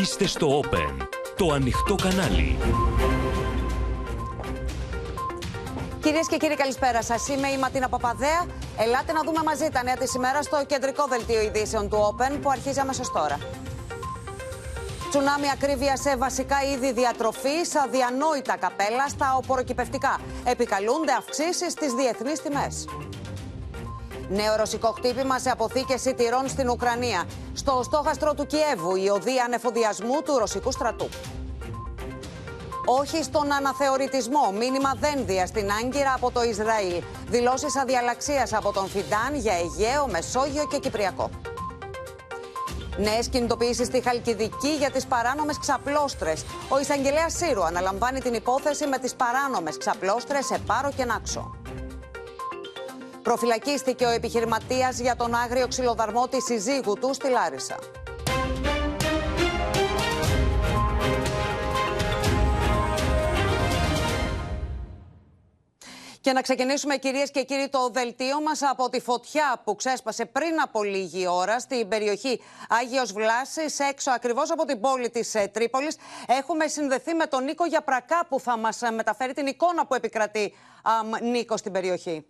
Είστε στο Open, το ανοιχτό κανάλι. Κυρίες και κύριοι, καλησπέρα σας. Είμαι η Ματίνα Παπαδέα. Ελάτε να δούμε μαζί τα νέα της ημέρας στο κεντρικό δελτίο ειδήσεων του Open που αρχίζει αμέσως τώρα. Τσουνάμι ακρίβεια σε βασικά είδη διατροφής, αδιανόητα καπέλα στα οποροκυπευτικά. Επικαλούνται αυξήσεις στις διεθνείς τιμές. Νέο ρωσικό χτύπημα σε αποθήκες σιτηρών στην Ουκρανία. Στο στόχαστρο του Κιέβου, η οδή ανεφοδιασμού του ρωσικού στρατού. Όχι στον αναθεωρητισμό. Μήνυμα δένδια στην Άγκυρα από το Ισραήλ. Δηλώσεις αδιαλαξίας από τον Φιντάν για Αιγαίο, Μεσόγειο και Κυπριακό. Νέες κινητοποιήσεις στη Χαλκιδική για τις παράνομες ξαπλώστρες. Ο εισαγγελέας Σύρου αναλαμβάνει την υπόθεση με τις παράνομες ξαπλώστρες σε πάρο και νάξο. Προφυλακίστηκε ο επιχειρηματίας για τον άγριο ξυλοδαρμό της συζύγου του στη Λάρισα. Και να ξεκινήσουμε κυρίες και κύριοι το δελτίο μας από τη φωτιά που ξέσπασε πριν από λίγη ώρα στην περιοχή Άγιος Βλάσης έξω ακριβώς από την πόλη της ε, Τρίπολης. Έχουμε συνδεθεί με τον Νίκο Γιαπρακά που θα μας ε, μεταφέρει την εικόνα που επικρατεί Νίκο στην περιοχή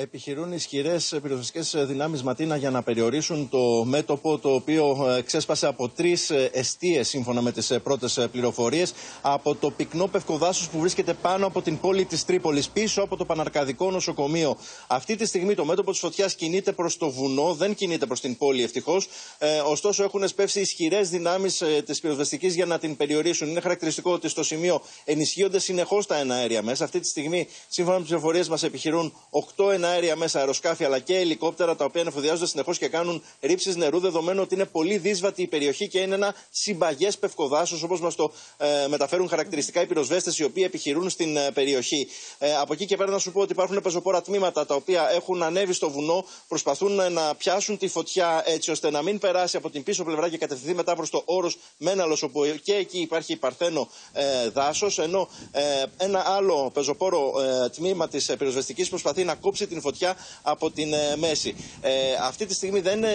επιχειρούν ισχυρές πυροσβεστικές δυνάμεις Ματίνα για να περιορίσουν το μέτωπο το οποίο ε, ξέσπασε από τρεις εστίε, σύμφωνα με τις ε, πρώτες πληροφορίες, από το πυκνό πευκοδάσο που βρίσκεται πάνω από την πόλη της Τρίπολης, πίσω από το Παναρκαδικό Νοσοκομείο. Αυτή τη στιγμή το μέτωπο της φωτιάς κινείται προς το βουνό, δεν κινείται προς την πόλη ευτυχώς. Ε, ωστόσο, έχουν σπεύσει ισχυρές δυνάμεις ε, της πυροσβεστικής για να την περιορίσουν. Είναι χαρακτηριστικό ότι στο σημείο ενισχύονται συνεχώς τα εναέρια μέσα. Αυτή τη στιγμή, σύμφωνα με τις πληροφορίες μας, επιχειρούν 8 εναέρια αέρια μέσα, αεροσκάφη αλλά και ελικόπτερα τα οποία ανεφοδιάζονται συνεχώς και κάνουν ρήψεις νερού, δεδομένου ότι είναι πολύ δύσβατη η περιοχή και είναι ένα συμπαγές πευκοδάσος, όπως μας το ε, μεταφέρουν χαρακτηριστικά οι πυροσβέστες οι οποίοι επιχειρούν στην ε, περιοχή. Ε, από εκεί και πέρα να σου πω ότι υπάρχουν πεζοπόρα τμήματα τα οποία έχουν ανέβει στο βουνό, προσπαθούν ε, να πιάσουν τη φωτιά έτσι ώστε να μην περάσει από την πίσω πλευρά και κατευθυνθεί μετά προς το όρος Μέναλος, όπου και εκεί υπάρχει παρθένο ε, δάσος. Ενώ ε, ένα άλλο πεζοπόρο τμήμα της πυροσβεστικής προσπαθεί να κόψει την φωτιά από την ε, μέση. Ε, αυτή τη στιγμή δεν ε,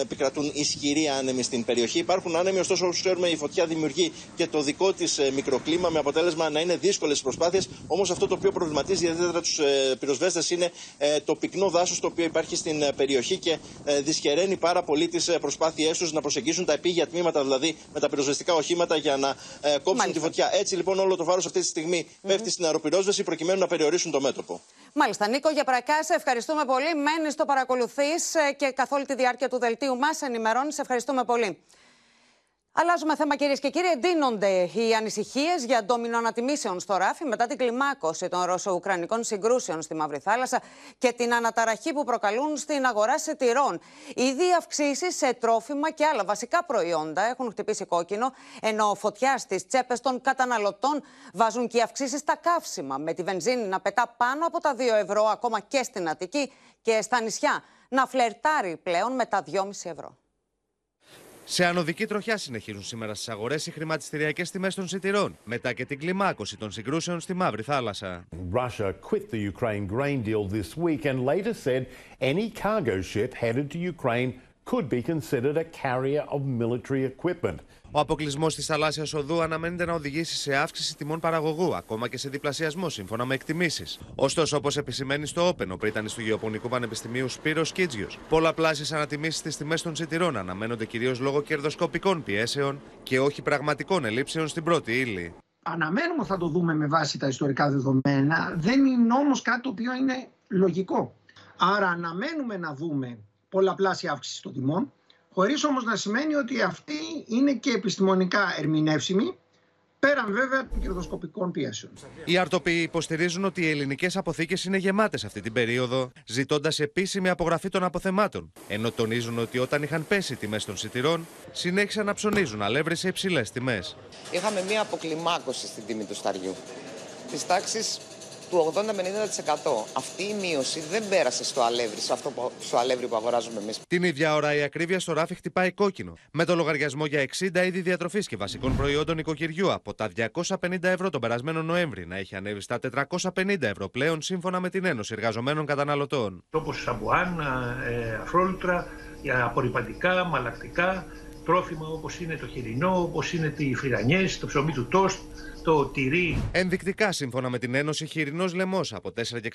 επικρατούν ισχυροί άνεμοι στην περιοχή. Υπάρχουν άνεμοι, ωστόσο, όπως ξέρουμε, η φωτιά δημιουργεί και το δικό της ε, μικροκλίμα με αποτέλεσμα να είναι δύσκολες προσπάθειες. Όμως αυτό το οποίο προβληματίζει ιδιαίτερα τους ε, πυροσβέστες είναι ε, το πυκνό δάσος το οποίο υπάρχει στην περιοχή και ε, δυσχεραίνει πάρα πολύ τις προσπάθειές τους να προσεγγίσουν τα επίγεια τμήματα, δηλαδή με τα πυροσβεστικά οχήματα για να κόψουν Μάλιστα. τη φωτιά. Έτσι λοιπόν όλο το βάρος αυτή τη στιγμή mm -hmm. πέφτει στην αεροπυρόσβεση προκειμένου να περιορίσουν το μέτωπο. Μάλιστα, Νίκο, για πρακά, σε ευχαριστούμε πολύ. Μένεις, το παρακολουθείς ε, και καθ' όλη τη διάρκεια του δελτίου μας ενημερώνεις. Σε ευχαριστούμε πολύ. Αλλάζουμε θέμα κυρίες και κύριοι. Εντείνονται οι ανησυχίες για ντόμινο ανατιμήσεων στο ράφι μετά την κλιμάκωση των Ρώσο-Ουκρανικών συγκρούσεων στη Μαύρη Θάλασσα και την αναταραχή που προκαλούν στην αγορά σιτηρών. Ήδη αυξήσει σε τρόφιμα και άλλα βασικά προϊόντα έχουν χτυπήσει κόκκινο, ενώ φωτιά στις τσέπες των καταναλωτών βάζουν και οι αυξήσεις στα καύσιμα, με τη βενζίνη να πετά πάνω από τα 2 ευρώ ακόμα και στην Αττική και στα νησιά να φλερτάρει πλέον με τα 2,5 ευρώ. Σε ανωδική τροχιά συνεχίζουν σήμερα στι αγορέ οι χρηματιστηριακέ τιμέ των σιτηρών, μετά και την κλιμάκωση των συγκρούσεων στη Μαύρη Θάλασσα. Russia quit the Ukraine grain deal this week and later said any cargo ship headed to Ukraine could be considered a carrier of military equipment. Ο αποκλεισμός της θαλάσσιας οδού αναμένεται να οδηγήσει σε αύξηση τιμών παραγωγού, ακόμα και σε διπλασιασμό σύμφωνα με εκτιμήσεις. Ωστόσο, όπως επισημαίνει στο Open ο πρίτανης του Γεωπονικού Πανεπιστημίου Σπύρος Κίτζιος, πολλαπλάσιε ανατιμήσεις στις τιμές των σιτηρών αναμένονται κυρίως λόγω κερδοσκοπικών πιέσεων και όχι πραγματικών ελλείψεων στην πρώτη ύλη. Αναμένουμε θα το δούμε με βάση τα ιστορικά δεδομένα. Δεν είναι όμως κάτι το οποίο είναι λογικό. Άρα αναμένουμε να δούμε πολλαπλάσια αύξηση των τιμών, χωρίς όμως να σημαίνει ότι αυτή είναι και επιστημονικά ερμηνεύσιμη, πέραν βέβαια των κερδοσκοπικών πιέσεων. Οι αρτοποί υποστηρίζουν ότι οι ελληνικές αποθήκες είναι γεμάτες αυτή την περίοδο, ζητώντας επίσημη απογραφή των αποθεμάτων. Ενώ τονίζουν ότι όταν είχαν πέσει οι τιμές των σιτηρών, συνέχισαν να ψωνίζουν αλεύρι σε υψηλές τιμές. Είχαμε μία αποκλιμάκωση στην τιμή του σταριού. Τη τάξη του 80-50%. Αυτή η μείωση δεν πέρασε στο αλεύρι, σε αυτό που, στο αλεύρι που αγοράζουμε εμείς. Την ίδια ώρα η ακρίβεια στο ράφι χτυπάει κόκκινο. Με το λογαριασμό για 60 είδη διατροφής και βασικών προϊόντων οικοκυριού από τα 250 ευρώ τον περασμένο Νοέμβρη να έχει ανέβει στα 450 ευρώ πλέον σύμφωνα με την Ένωση Εργαζομένων Καταναλωτών. Όπω σαμπουάν, ε, αφρόλουτρα, απορριπαντικά, μαλακτικά, τρόφιμα όπως είναι το χοιρινό, όπως είναι οι φρυγανιές, το ψωμί του τόστ, το τυρί. Ενδεικτικά, σύμφωνα με την Ένωση, χοιρινός λαιμός από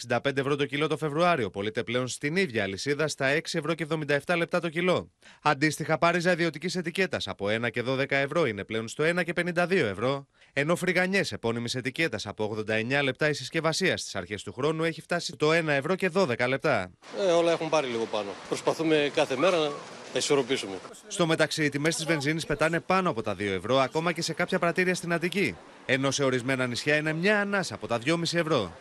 4,65 ευρώ το κιλό το Φεβρουάριο πωλείται πλέον στην ίδια αλυσίδα στα 6 ευρώ και 77 λεπτά το κιλό. Αντίστοιχα, πάριζα ιδιωτικής ετικέτας από 1 και 12 ευρώ είναι πλέον στο 1 και 52 ευρώ. Ενώ φρυγανιές επώνυμης ετικέτας από 89 λεπτά η συσκευασία στις αρχές του χρόνου έχει φτάσει το 1 ευρώ και 12 λεπτά. Ε, όλα έχουν πάρει λίγο πάνω. Προσπαθούμε κάθε μέρα να ισορροπήσουμε. Στο μεταξύ, οι τιμές της βενζίνης πετάνε πάνω από τα 2 ευρώ, ακόμα και σε κάποια πρατήρια στην Αττική. Ενώ σε ορισμένα νησιά είναι μια ανάσα από τα 2,5 ευρώ.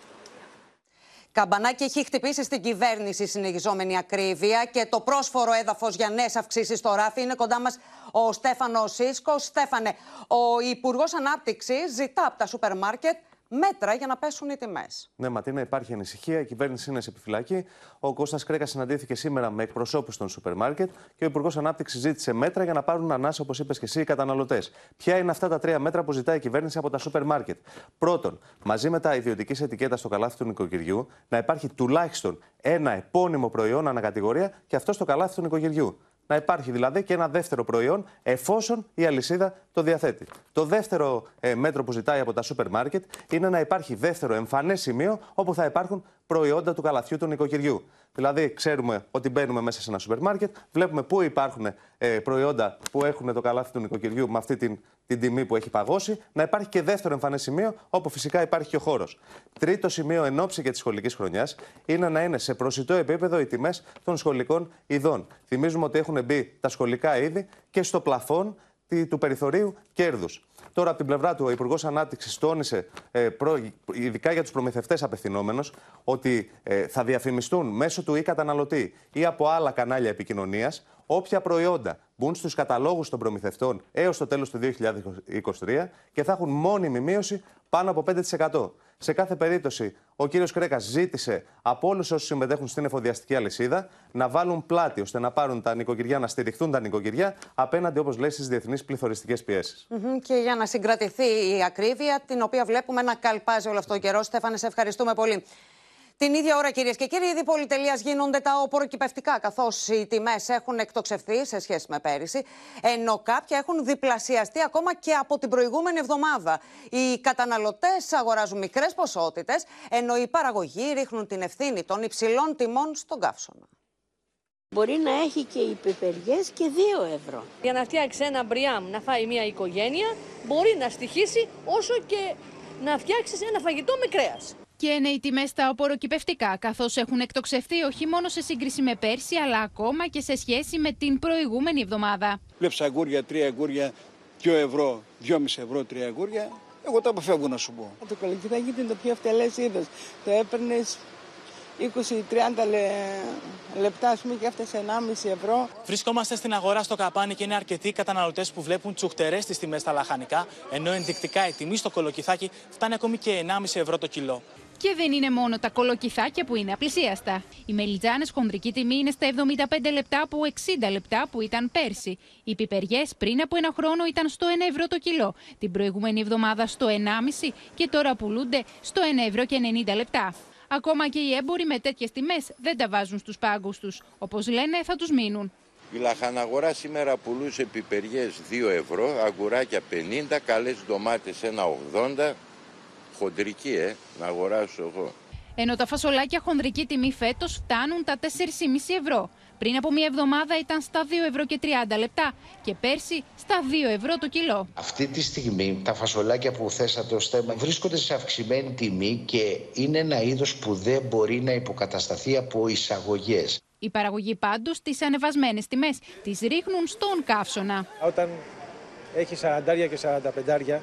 Καμπανάκι έχει χτυπήσει στην κυβέρνηση η συνεχιζόμενη ακρίβεια και το πρόσφορο έδαφος για νέες αυξήσεις στο ράφι είναι κοντά μας ο Στέφανος Σίσκος. Στέφανε, ο Υπουργός Ανάπτυξης ζητά από τα σούπερ μάρκετ μέτρα για να πέσουν οι τιμές. Ναι, Ματίνα, υπάρχει ανησυχία. Η κυβέρνηση είναι σε επιφυλακή. Ο Κώστας Κρέκας συναντήθηκε σήμερα με εκπροσώπους των σούπερ μάρκετ και ο Υπουργός Ανάπτυξης ζήτησε μέτρα για να πάρουν ανάσα, όπως είπες και εσύ, οι καταναλωτές. Ποια είναι αυτά τα τρία μέτρα που ζητάει η κυβέρνηση από τα σούπερ μάρκετ; Πρώτον, μαζί με τα ιδιωτικής ετικέτας στο καλάθι του νοικοκυριού, να υπάρχει τουλάχιστον ένα επώνυμο προϊόν ανακατηγορία και αυτό στο καλάθι του νοικοκυριού. Να υπάρχει δηλαδή και ένα δεύτερο προϊόν εφόσον η αλυσίδα το διαθέτει. Το δεύτερο ε, μέτρο που ζητάει από τα σούπερ μάρκετ είναι να υπάρχει δεύτερο εμφανές σημείο όπου θα υπάρχουν προϊόντα του καλαθιού του νοικοκυριού. Δηλαδή, ξέρουμε ότι μπαίνουμε μέσα σε ένα σούπερ μάρκετ, βλέπουμε πού υπάρχουν ε, προϊόντα που έχουν το καλάθι του νοικοκυριού με αυτή την, την τιμή που έχει παγώσει. Να υπάρχει και δεύτερο εμφανές σημείο, όπου φυσικά υπάρχει και ο χώρος. Τρίτο σημείο εν ώψη και της σχολικής χρονιάς είναι να είναι σε προσιτό επίπεδο οι τιμές των σχολικών ειδών. Θυμίζουμε ότι έχουν μπει τα σχολικά είδη και στο πλαφόν του περιθωρίου κέρδους. Τώρα, από την πλευρά του, ο Υπουργός Ανάπτυξης τόνισε, ε, προ, ειδικά για τους προμηθευτές απευθυνόμενος, ότι ε, θα διαφημιστούν μέσω του e-καταναλωτή ή από άλλα κανάλια επικοινωνίας όποια προϊόντα μπουν στους καταλόγους των προμηθευτών έως το τέλος του 2023 και θα έχουν μόνιμη μείωση πάνω από 5%. Σε κάθε περίπτωση, ο κύριος Κρέκας ζήτησε από όλους όσους συμμετέχουν στην εφοδιαστική αλυσίδα να βάλουν πλάτη ώστε να πάρουν τα νοικοκυριά, να στηριχθούν τα νοικοκυριά απέναντι, όπως λέει, στις διεθνείς πληθωριστικές πιέσεις. Και για να συγκρατηθεί η ακρίβεια, την οποία βλέπουμε να καλπάζει όλο αυτό το καιρό. Στέφανε, σε ευχαριστούμε πολύ. Την ίδια ώρα, κυρίες και κύριοι, ήδη πολυτελεία γίνονται τα οποροκυπευτικά, καθώς οι τιμές έχουν εκτοξευθεί σε σχέση με πέρυσι, ενώ κάποια έχουν διπλασιαστεί ακόμα και από την προηγούμενη εβδομάδα. Οι καταναλωτές αγοράζουν μικρές ποσότητες, ενώ οι παραγωγοί ρίχνουν την ευθύνη των υψηλών τιμών στον καύσωνα. Μπορεί να έχει και οι πιπεριές και 2 ευρώ. Για να φτιάξει ένα μπριάμ να φάει μια οικογένεια, μπορεί να στοιχήσει όσο και να φτιάξεις ένα φαγητό με κρέας. Και είναι οι τιμές στα οποροκυπευτικά, καθώς έχουν εκτοξευθεί όχι μόνο σε σύγκριση με πέρσι, αλλά ακόμα και σε σχέση με την προηγούμενη εβδομάδα. Βλέπεις αγκούρια, τρία αγκούρια, 2 ευρώ, 2,5 ευρώ, τρία αγκούρια. Εγώ τα αποφεύγω να σου πω. Το κολοκυθάκι είναι το πιο φτελές είδος. Το έπαιρνες 20-30 λε... λεπτά, ας πούμε, και έφτασε 1,5 ευρώ. Βρισκόμαστε στην αγορά στο καπάνι και είναι αρκετοί καταναλωτές που βλέπουν τσουχτερές τις τιμές στα λαχανικά, ενώ ενδεικτικά η τιμή στο κολοκυθάκι φτάνει ακόμη και 1,5 ευρώ το κιλό. Και δεν είναι μόνο τα κολοκυθάκια που είναι απλησίαστα. Οι μελιτζάνες χονδρική τιμή είναι στα 75 λεπτά από 60 λεπτά που ήταν πέρσι. Οι πιπεριές πριν από ένα χρόνο ήταν στο 1 ευρώ το κιλό. Την προηγούμενη εβδομάδα στο 1,5 και τώρα πουλούνται στο 1 ευρώ και 90 λεπτά. Ακόμα και οι έμποροι με τέτοιες τιμές δεν τα βάζουν στους πάγκους τους. Όπως λένε, θα τους μείνουν. Η λαχαναγορά σήμερα πουλούσε πιπεριές 2 ευρώ, αγκουράκια 50, καλές ντομάτες 1,80, χοντρική, ε, να αγοράσω εγώ. Ενώ τα φασολάκια χονδρική τιμή φέτος φτάνουν τα 4,5 ευρώ. Πριν από μία εβδομάδα ήταν στα 2 ευρώ και 30 λεπτά και πέρσι στα 2 ευρώ το κιλό. Αυτή τη στιγμή τα φασολάκια που θέσατε ως θέμα βρίσκονται σε αυξημένη τιμή και είναι ένα είδος που δεν μπορεί να υποκατασταθεί από εισαγωγές. Οι παραγωγοί πάντως τις ανεβασμένες τιμές τις ρίχνουν στον καύσωνα. Όταν έχεις 40 και 45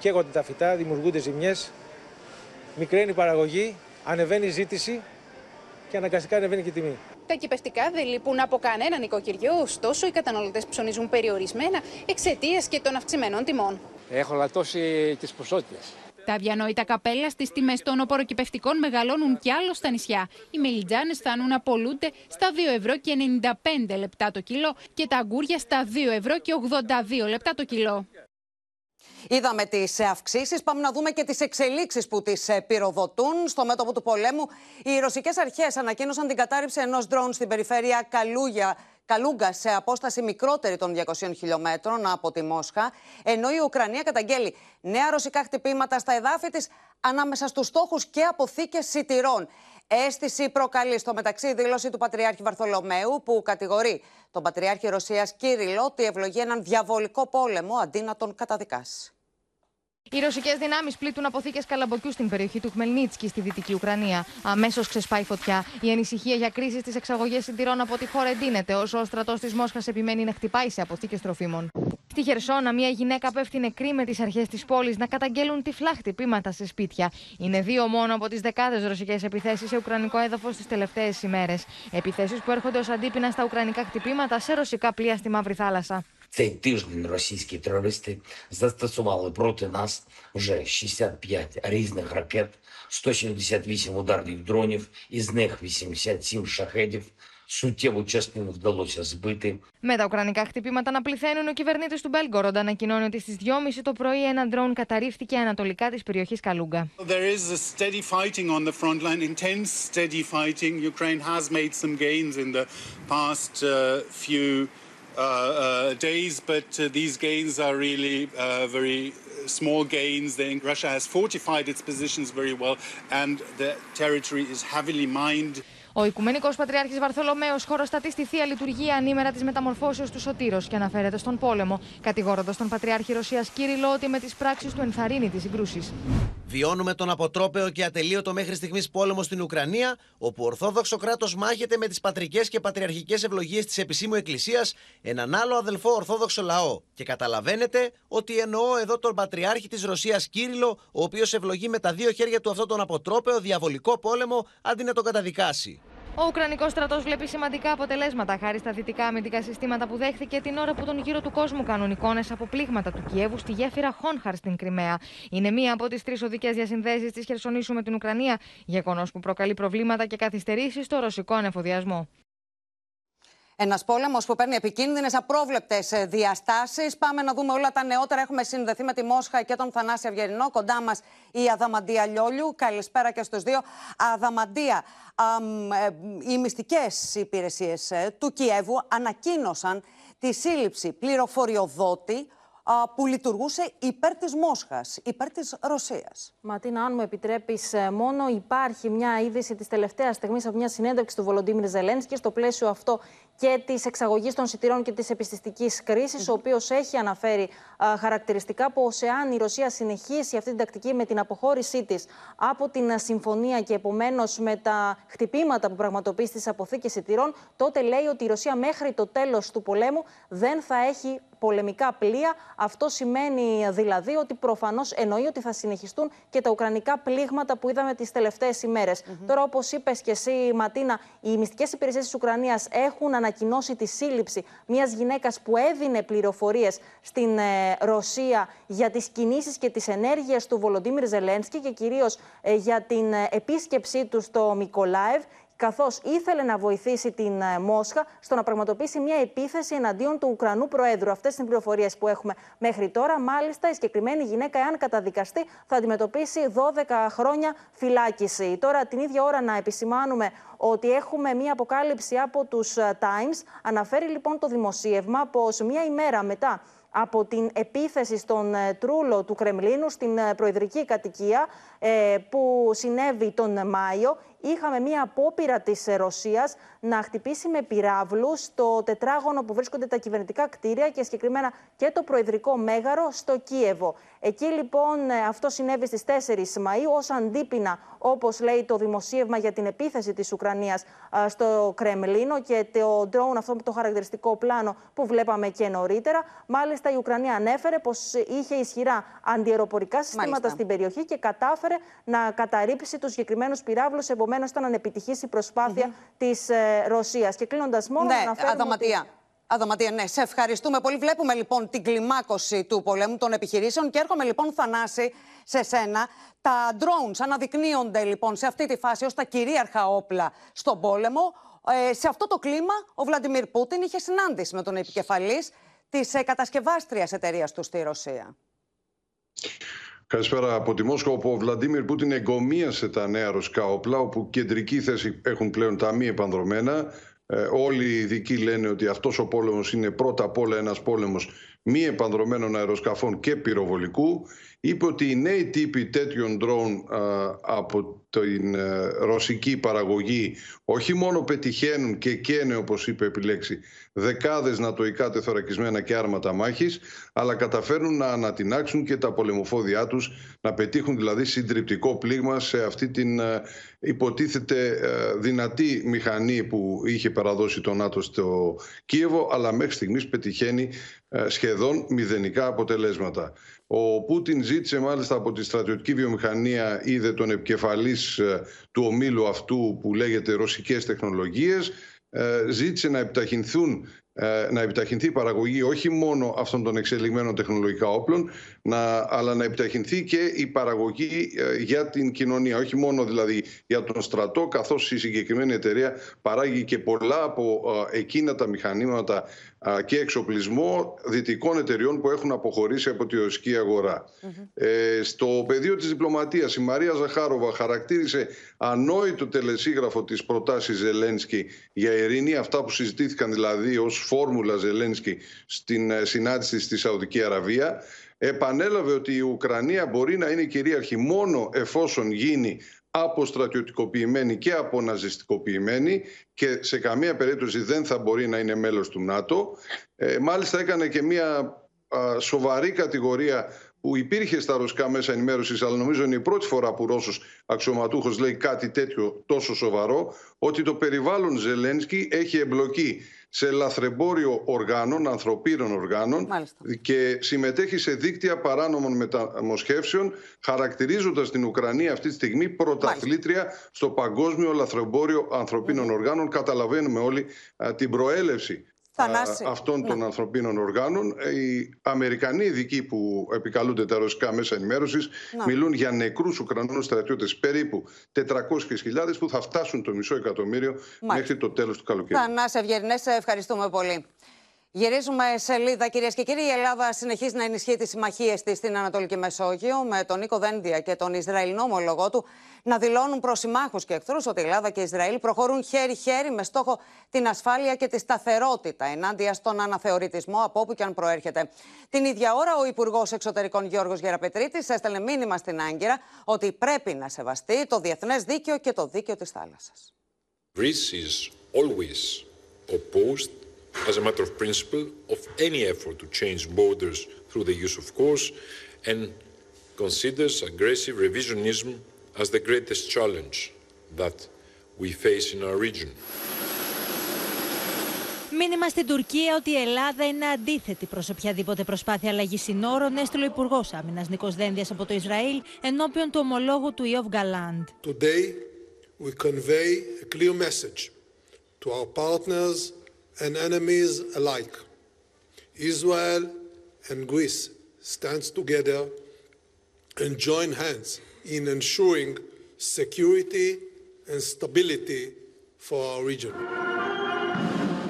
καίγονται τα φυτά, δημιουργούνται ζημιές, μικραίνει η παραγωγή, ανεβαίνει η ζήτηση και αναγκαστικά ανεβαίνει και η τιμή. Τα κυπευτικά δεν λείπουν από κανένα νοικοκυριό, ωστόσο οι καταναλωτές ψωνίζουν περιορισμένα εξαιτίας και των αυξημένων τιμών. Έχω λατώσει τις ποσότητες. Τα αδιανόητα καπέλα στις τιμές των οποροκυπευτικών μεγαλώνουν κι άλλο στα νησιά. Οι μελιτζάνες φτάνουν να πολλούνται στα 2 ευρώ και 95 λεπτά το κιλό και τα αγκούρια στα 2 ευρώ και 82 λεπτά το κιλό. Είδαμε τις αυξήσεις. Πάμε να δούμε και τις εξελίξεις που τις πυροδοτούν. Στο μέτωπο του πολέμου, οι ρωσικές αρχές ανακοίνωσαν την κατάρριψη ενός ντρόουν στην περιφέρεια Καλούγια Καλούγκα σε απόσταση μικρότερη των 200 χιλιόμετρων από τη Μόσχα, ενώ η Ουκρανία καταγγέλει νέα ρωσικά χτυπήματα στα εδάφη της ανάμεσα στους στόχους και αποθήκες σιτηρών. Αίσθηση προκαλεί στο μεταξύ η δήλωση του Πατριάρχη Βαρθολομαίου που κατηγορεί τον Πατριάρχη Ρωσίας Κύριλο ότι ευλογεί έναν διαβολικό πόλεμο αντί να τον καταδικάσει. Οι ρωσικές δυνάμεις πλήττουν αποθήκες καλαμποκιού στην περιοχή του Χμελνίτσκι στη δυτική Ουκρανία. Αμέσως ξεσπάει φωτιά. Η ανησυχία για κρίση στις εξαγωγές συντηρών από τη χώρα εντείνεται, όσο ο στρατό της Μόσχας επιμένει να χτυπάει σε αποθήκες τροφίμων. Στη Χερσόνα, μια γυναίκα πέφτει νεκρή με τις αρχές της πόλης να καταγγέλουν τυφλά χτυπήματα σε σπίτια. Είναι δύο μόνο από τις δεκάδες ρωσικές επιθέσεις σε ουκρανικό έδαφος τις τελευταίες ημέρες. Επιθέσεις που έρχονται ως αντίπεινα στα ουκρανικά χτυπήματα σε ρωσικά πλοία στη Μαύρη Θάλασσα. Цей тиждень російські терористи застосували проти нас вже 65 різних ракет, 178 ударних дронів, із них 87 шахедів. Суттєву частину вдалося збити. Με τα ουκρανικά χτυπήματα να πληθαίνουν, ο κυβερνήτη του Μπέλγκοροντ ανακοινώνει ότι στι 2.30 το πρωί ένα ντρόουν καταρρίφθηκε ανατολικά τη περιοχή Καλούγκα. There is a steady fighting on the front line, intense steady fighting. Ukraine has made some gains in the past uh, few uh, uh, days, but uh, these gains are really uh, very small gains. Then Russia has fortified its positions very well, and the territory is heavily mined. Ο Οικουμενικός Πατριάρχης Βαρθολομαίο χωροστατεί στη θεία λειτουργία ανήμερα της μεταμορφώσεως του Σωτήρος και αναφέρεται στον πόλεμο, κατηγορώντας τον Πατριάρχη Ρωσίας Κύριλο ότι με τις πράξεις του ενθαρρύνει τις συγκρούσεις. Βιώνουμε τον αποτρόπαιο και ατελείωτο μέχρι στιγμής πόλεμο στην Ουκρανία, όπου ο Ορθόδοξο κράτος μάχεται με τις πατρικές και πατριαρχικές ευλογίες της επισήμου Εκκλησίας έναν άλλο αδελφό Ορθόδοξο λαό. Και καταλαβαίνετε ότι εννοώ εδώ τον Πατριάρχη της Ρωσίας Κύριλο, ο οποίος ευλογεί με τα δύο χέρια του αυτόν τον αποτρόπαιο διαβολικό πόλεμο αντί να τον καταδικάσει. Ο Ουκρανικός στρατός βλέπει σημαντικά αποτελέσματα χάρη στα δυτικά αμυντικά συστήματα που δέχθηκε την ώρα που τον γύρο του κόσμου κάνουν εικόνες από πλήγματα του Κιέβου στη γέφυρα Χόνχαρ στην Κρυμαία. Είναι μία από τις τρεις οδικές διασυνδέσεις της Χερσονήσου με την Ουκρανία, γεγονός που προκαλεί προβλήματα και καθυστερήσεις στο ρωσικό ανεφοδιασμό. Ένας πόλεμος που παίρνει επικίνδυνες, απρόβλεπτες διαστάσεις. Πάμε να δούμε όλα τα νεότερα. Έχουμε συνδεθεί με τη Μόσχα και τον Θανάση Αυγερινό. Κοντά μας η Αδαμαντία Λιόλιου. Καλησπέρα και στους δύο. Αδαμαντία, ε, οι μυστικές υπηρεσίες ε, του Κιέβου ανακοίνωσαν τη σύλληψη πληροφοριοδότη που λειτουργούσε υπέρ της Μόσχας, υπέρ της Ρωσίας. Ματίνα, αν μου επιτρέπεις, ε, μόνο υπάρχει μια είδηση της τελευταίας στιγμής από μια συνέντευξη του Βολοντίμιρ Ζελένσκι στο πλαίσιο αυτό και της εξαγωγής των σιτηρών και της επιστηστικής κρίσης, ο οποίος έχει αναφέρει χαρακτηριστικά πω εάν η Ρωσία συνεχίσει αυτή την τακτική με την αποχώρησή της από την συμφωνία και επομένως με τα χτυπήματα που πραγματοποιεί στι αποθήκε σιτηρών, τότε λέει ότι η Ρωσία μέχρι το τέλος του πολέμου δεν θα έχει πολεμικά πλοία. Αυτό σημαίνει δηλαδή ότι προφανώς εννοεί ότι θα συνεχιστούν και τα ουκρανικά πλήγματα που είδαμε τις τελευταίες ημέρες. Τώρα, όπως είπες και εσύ, Ματίνα, οι μυστικές υπηρεσίες της Ουκρανίας έχουν ανακοινώσει τη σύλληψη μιας γυναίκας που έδινε πληροφορίες στην ε, Ρωσία για τις κινήσεις και τις ενέργειες του Βολοντίμιρ Ζελένσκι και κυρίως ε, για την ε, επίσκεψή του στο Μικολάευ καθώς ήθελε να βοηθήσει την ε, Μόσχα στο να πραγματοποιήσει μια επίθεση εναντίον του Ουκρανού Προέδρου. Αυτές είναι οι πληροφορίες που έχουμε μέχρι τώρα. Μάλιστα, η συγκεκριμένη γυναίκα, εάν καταδικαστεί, θα αντιμετωπίσει 12 χρόνια φυλάκιση. Τώρα, την ίδια ώρα, να επισημάνουμε ότι έχουμε μια αποκάλυψη από τους ε, Times. Αναφέρει λοιπόν το δημοσίευμα πως μια ημέρα μετά από την επίθεση στον ε, τρούλο του Κρεμλίνου στην προεδρική κατοικία που συνέβη τον Μάιο είχαμε μία απόπειρα της Ρωσίας να χτυπήσει με πυράβλους το τετράγωνο που βρίσκονται τα κυβερνητικά κτίρια και συγκεκριμένα και το Προεδρικό Μέγαρο στο Κίεβο. Εκεί λοιπόν ε, αυτό συνέβη στις 4 Μαου ως αντίπεινα, όπως λέει το δημοσίευμα για την επίθεση της Ουκρανίας στο Κρεμλίνο και το drone, αυτό το χαρακτηριστικό πλάνο που βλέπαμε και νωρίτερα. Μάλιστα, η Ουκρανία ανέφερε πως είχε ισχυρά αντιεροπορικά συστήματα Μάλιστα. στην περιοχή και κατάφερε να καταρρύψει τους συγκεκριμένους πυράβλους Επομένως, ήταν ανεπιτυχής η προσπάθεια mm-hmm. της ε, Ρωσίας. Και κλείνοντας μόνο, ναι, να αναφέρουμε. Αδαματία. Ότι... Αδαματία, ναι, σε ευχαριστούμε πολύ. Βλέπουμε λοιπόν την κλιμάκωση του πολέμου των επιχειρήσεων και έρχομαι λοιπόν, Θανάση, σε σένα. Τα drones αναδεικνύονται λοιπόν σε αυτή τη φάση ως τα κυρίαρχα όπλα στον πόλεμο. Ε, σε αυτό το κλίμα, ο Βλαντιμίρ Πούτιν είχε συνάντηση με τον επικεφαλής της ε, κατασκευάστριας εταιρείας του στη Ρωσία. Καλησπέρα από τη Μόσχα, όπου ο Βλαντίμιρ Πούτιν εγκομίασε τα νέα ρωσικά όπλα, όπου κεντρική θέση έχουν πλέον τα μη επανδρομένα, Ε, όλοι οι ειδικοί λένε ότι αυτός ο πόλεμος είναι πρώτα απ' όλα ένας πόλεμος μη επανδρομένων αεροσκαφών και πυροβολικού. Είπε ότι οι νέοι τύποι τέτοιων ντρόουν από την ε, ρωσική παραγωγή όχι μόνο πετυχαίνουν και καίνε όπως είπε επιλέξει δεκάδες νατοικά τεθωρακισμένα και άρματα μάχης αλλά καταφέρνουν να ανατινάξουν και τα πολεμοφόδια τους να πετύχουν δηλαδή συντριπτικό πλήγμα σε αυτή την ε, υποτίθεται ε, δυνατή μηχανή που είχε παραδώσει το ΝΑΤΟ στο Κίεβο αλλά μέχρι στιγμής πετυχαίνει σχεδόν μηδενικά αποτελέσματα. Ο Πούτιν ζήτησε μάλιστα από τη στρατιωτική βιομηχανία, είδε τον επικεφαλής ε, του ομίλου αυτού που λέγεται ρωσικές τεχνολογίες, ε, ζήτησε να επιταχυνθούν ε, να επιταχυνθεί η παραγωγή όχι μόνο αυτών των εξελιγμένων τεχνολογικά όπλων, να, αλλά να επιταχυνθεί και η παραγωγή για την κοινωνία. Όχι μόνο δηλαδή για τον στρατό, καθώς η συγκεκριμένη εταιρεία παράγει και πολλά από εκείνα τα μηχανήματα και εξοπλισμό δυτικών εταιριών που έχουν αποχωρήσει από τη ρωσική Ε, στο πεδίο της διπλωματίας η Μαρία Ζαχάροβα χαρακτήρισε ανόητο τελεσίγραφο της προτάσεις Ζελένσκι για ειρήνη, αυτά που συζητήθηκαν δηλαδή ως φόρμουλα Ζελένσκι στην ε, συνάντηση στη Σαουδική Αραβία. Επανέλαβε ότι η Ουκρανία μπορεί να είναι κυρίαρχη μόνο εφόσον γίνει αποστρατιωτικοποιημένη και αποναζιστικοποιημένη και σε καμία περίπτωση δεν θα μπορεί να είναι μέλος του ΝΑΤΟ. Ε, μάλιστα έκανε και μια σοβαρή κατηγορία που υπήρχε στα ρωσικά μέσα ενημέρωσης, αλλά νομίζω είναι η πρώτη φορά που Ρώσος αξιωματούχος λέει κάτι τέτοιο τόσο σοβαρό, ότι το περιβάλλον Ζελένσκι έχει εμπλοκή σε λαθρεμπόριο οργάνων, ανθρωπίνων οργάνων και συμμετέχει σε δίκτυα παράνομων μεταμοσχεύσεων χαρακτηρίζοντας την Ουκρανία αυτή τη στιγμή πρωταθλήτρια στο παγκόσμιο λαθρεμπόριο ανθρωπίνων οργάνων. Καταλαβαίνουμε όλοι την προέλευση αυτών των ναι. ανθρωπίνων οργάνων. Οι Αμερικανοί ειδικοί που επικαλούνται τα ρωσικά μέσα ενημέρωσης ναι. μιλούν για νεκρούς Ουκρανούς στρατιώτες περίπου 400.000 που θα φτάσουν το μισό εκατομμύριο μέχρι το τέλος του καλοκαιριού. Θανάση Ευγερνέ, ευχαριστούμε πολύ. Γυρίζουμε σελίδα, κυρίες και κύριοι. Η Ελλάδα συνεχίζει να ενισχύει τις συμμαχίες της στην Ανατολική Μεσόγειο, με τον Νίκο Δένδια και τον Ισραηλινό ομολογό του να δηλώνουν προς συμμάχους και εχθρούς ότι η Ελλάδα και η Ισραήλ προχωρούν χέρι-χέρι με στόχο την ασφάλεια και τη σταθερότητα ενάντια στον αναθεωρητισμό από όπου και αν προέρχεται. Την ίδια ώρα, ο Υπουργός Εξωτερικών Γιώργος Γεραπετρίτης έστελνε μήνυμα στην Άγκυρα ότι πρέπει να σεβαστεί το διεθνές δίκαιο και το δίκαιο της θάλασσας. As a matter of principle, of any effort to change borders through the use of force and considers aggressive revisionism as the greatest challenge that we face in our region. Μήνυμα στην Τουρκία ότι η Ελλάδα είναι αντίθετη προ οποιαδήποτε προσπάθεια αλλαγή συνόρων, έστειλε ο Υπουργό Άμυνα Νίκο Δένδια από το Ισραήλ ενώπιον του ομολόγου του Ιωβ Γκαλάντ. Today we convey a clear message to our partners and enemies alike. Israel and Greece stand together and join hands in ensuring security and stability for our region.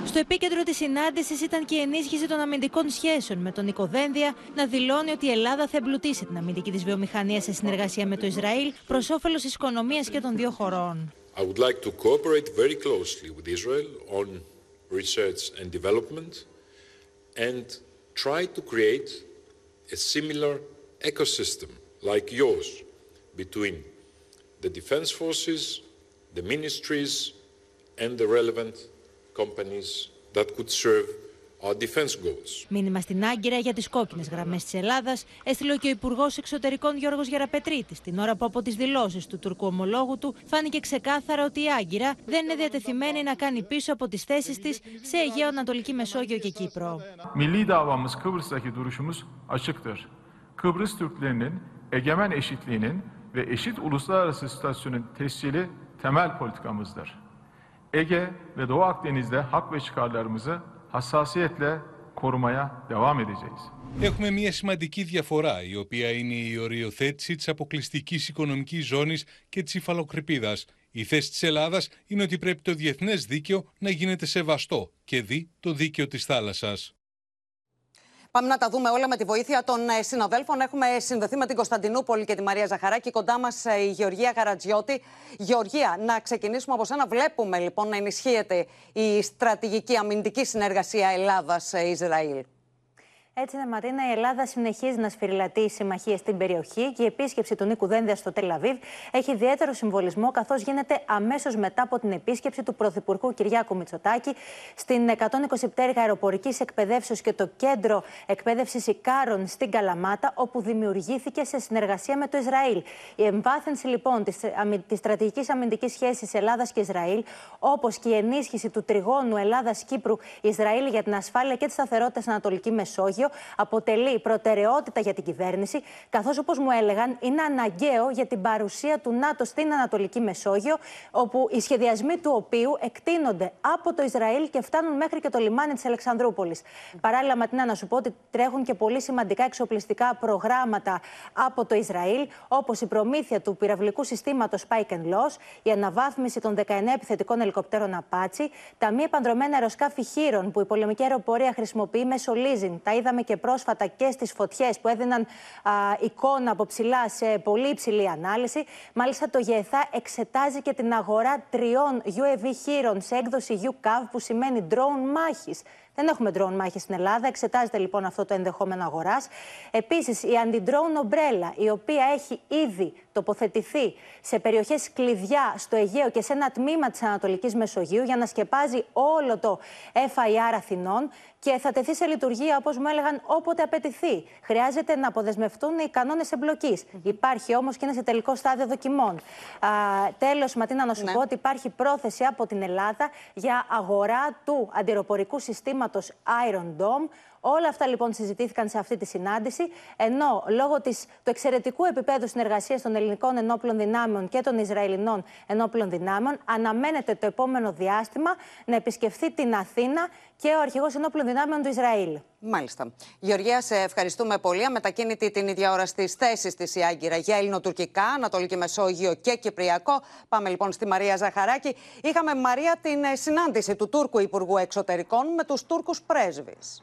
Στο επίκεντρο της συνάντησης ήταν και η ενίσχυση των αμυντικών σχέσεων με τον Νικοδένδια να δηλώνει ότι η Ελλάδα θα εμπλουτίσει την αμυντική της βιομηχανία σε συνεργασία με το Ισραήλ προς όφελος της οικονομίας και των δύο χωρών. I would like to cooperate very closely with Israel on research and development and try to create a similar ecosystem like yours between the defense forces, the ministries, and the relevant companies that could serve our defense goals. Μήνυμα στην Άγκυρα για τις κόκκινες γραμμές της Ελλάδας έστειλε και ο Υπουργός Εξωτερικών Γιώργος Γεραπετρίτη, την ώρα που από τις δηλώσεις του τουρκού ομολόγου του φάνηκε ξεκάθαρα ότι η Άγκυρα δεν είναι διατεθειμένη να κάνει πίσω από τις θέσεις της σε Αιγαίο Ανατολική Μεσόγειο και Κύπρο. Milli davamız Kıbrıs'taki duruşumuz açıktır. Kıbrıs Türklerinin egemen eşitliğinin ve eşit uluslararası statüsünün tescili temel politikamızdır. Ege ve Doğu Akdeniz'de hak ve çıkarlarımızı hassasiyetle korumaya devam edeceğiz. Έχουμε μια σημαντική διαφορά, η οποία είναι η οριοθέτηση της αποκλειστικής οικονομικής ζώνης και της υφαλοκρηπίδας. Η θέση της Ελλάδας είναι ότι πρέπει το διεθνές δίκαιο να γίνεται σεβαστό και δει το δίκαιο της θάλασσας. Πάμε να τα δούμε όλα με τη βοήθεια των ε, συναδέλφων. Έχουμε συνδεθεί με την Κωνσταντινούπολη και τη Μαρία Ζαχαράκη. Κοντά μας ε, η Γεωργία Γαρατζιώτη. Γεωργία, να ξεκινήσουμε από σένα. Βλέπουμε λοιπόν να ενισχύεται η στρατηγική αμυντική συνεργασία Ελλάδα-Ισραήλ. Έτσι είναι, Ματίνα, η Ελλάδα συνεχίζει να σφυριλατεί συμμαχίες στην περιοχή και η επίσκεψη του Νίκου Δένδια στο Τελαβίβ έχει ιδιαίτερο συμβολισμό, καθώς γίνεται αμέσως μετά από την επίσκεψη του Πρωθυπουργού Κυριάκου Μητσοτάκη στην 120 πτέρυγα αεροπορικής εκπαιδεύσεως και το κέντρο εκπαίδευσης Ικάρων στην Καλαμάτα, όπου δημιουργήθηκε σε συνεργασία με το Ισραήλ. Η εμβάθυνση λοιπόν της στρατηγικής αμυντικής σχέσης Ελλάδας και Ισραήλ, όπως και η ενίσχυση του τριγώνου Ελλάδα-Κύπρου-Ισραήλ για την ασφάλεια και τη σταθερότητα στην Ανατολική Μεσόγειο αποτελεί προτεραιότητα για την κυβέρνηση, καθώς όπως μου έλεγαν είναι αναγκαίο για την παρουσία του ΝΑΤΟ στην Ανατολική Μεσόγειο, όπου οι σχεδιασμοί του οποίου εκτείνονται από το Ισραήλ και φτάνουν μέχρι και το λιμάνι της Αλεξανδρούπολης. Παράλληλα, Ματινά, να σου πω ότι τρέχουν και πολύ σημαντικά εξοπλιστικά προγράμματα από το Ισραήλ, όπως η προμήθεια του πυραυλικού συστήματος Spike and Loss, η αναβάθμιση των 19 επιθετικών ελικοπτέρων Apache, τα μη επανδρομένα αεροσκάφη χείρων που η πολεμική αεροπορία χρησιμοποιεί μέσω leasing. Τα είδαμε και πρόσφατα και στις φωτιές που έδιναν α, εικόνα από ψηλά σε πολύ υψηλή ανάλυση. Μάλιστα, το ΓΕΘΑ εξετάζει και την αγορά τριών UAV χείρων σε έκδοση UCAV, που σημαίνει drone μάχης. Δεν έχουμε drone μάχη στην Ελλάδα. Εξετάζεται λοιπόν αυτό το ενδεχόμενο αγοράς. Επίσης, η anti-drone ομπρέλα, η οποία έχει ήδη τοποθετηθεί σε περιοχές κλειδιά στο Αιγαίο και σε ένα τμήμα της Ανατολικής Μεσογείου για να σκεπάζει όλο το FIR Αθηνών και θα τεθεί σε λειτουργία, όπως μου έλεγαν, όποτε απαιτηθεί. Χρειάζεται να αποδεσμευτούν οι κανόνες εμπλοκής. Υπάρχει όμως και είναι σε τελικό στάδιο δοκιμών. Τέλος, Ματίνα, να σου ναι. πω ότι υπάρχει πρόθεση από την Ελλάδα για αγορά του αντιροπορικού συστήματος Iron Dome Όλα αυτά λοιπόν συζητήθηκαν σε αυτή τη συνάντηση, ενώ λόγω της, του εξαιρετικού επίπεδου συνεργασίας των ελληνικών ενόπλων δυνάμεων και των Ισραηλινών ενόπλων δυνάμεων, αναμένεται το επόμενο διάστημα να επισκεφθεί την Αθήνα και ο αρχηγός ενόπλων δυνάμεων του Ισραήλ. Μάλιστα. Γεωργία, σε ευχαριστούμε πολύ. Μετακίνητη την ίδια ώρα στις θέσεις της η Άγκυρα για ελληνοτουρκικά, Ανατολική Μεσόγειο και Κυπριακό. Πάμε λοιπόν στη Μαρία Ζαχαράκη. Είχαμε, Μαρία, την συνάντηση του Τούρκου Υπουργού Εξωτερικών με τους Τούρκους πρέσβεις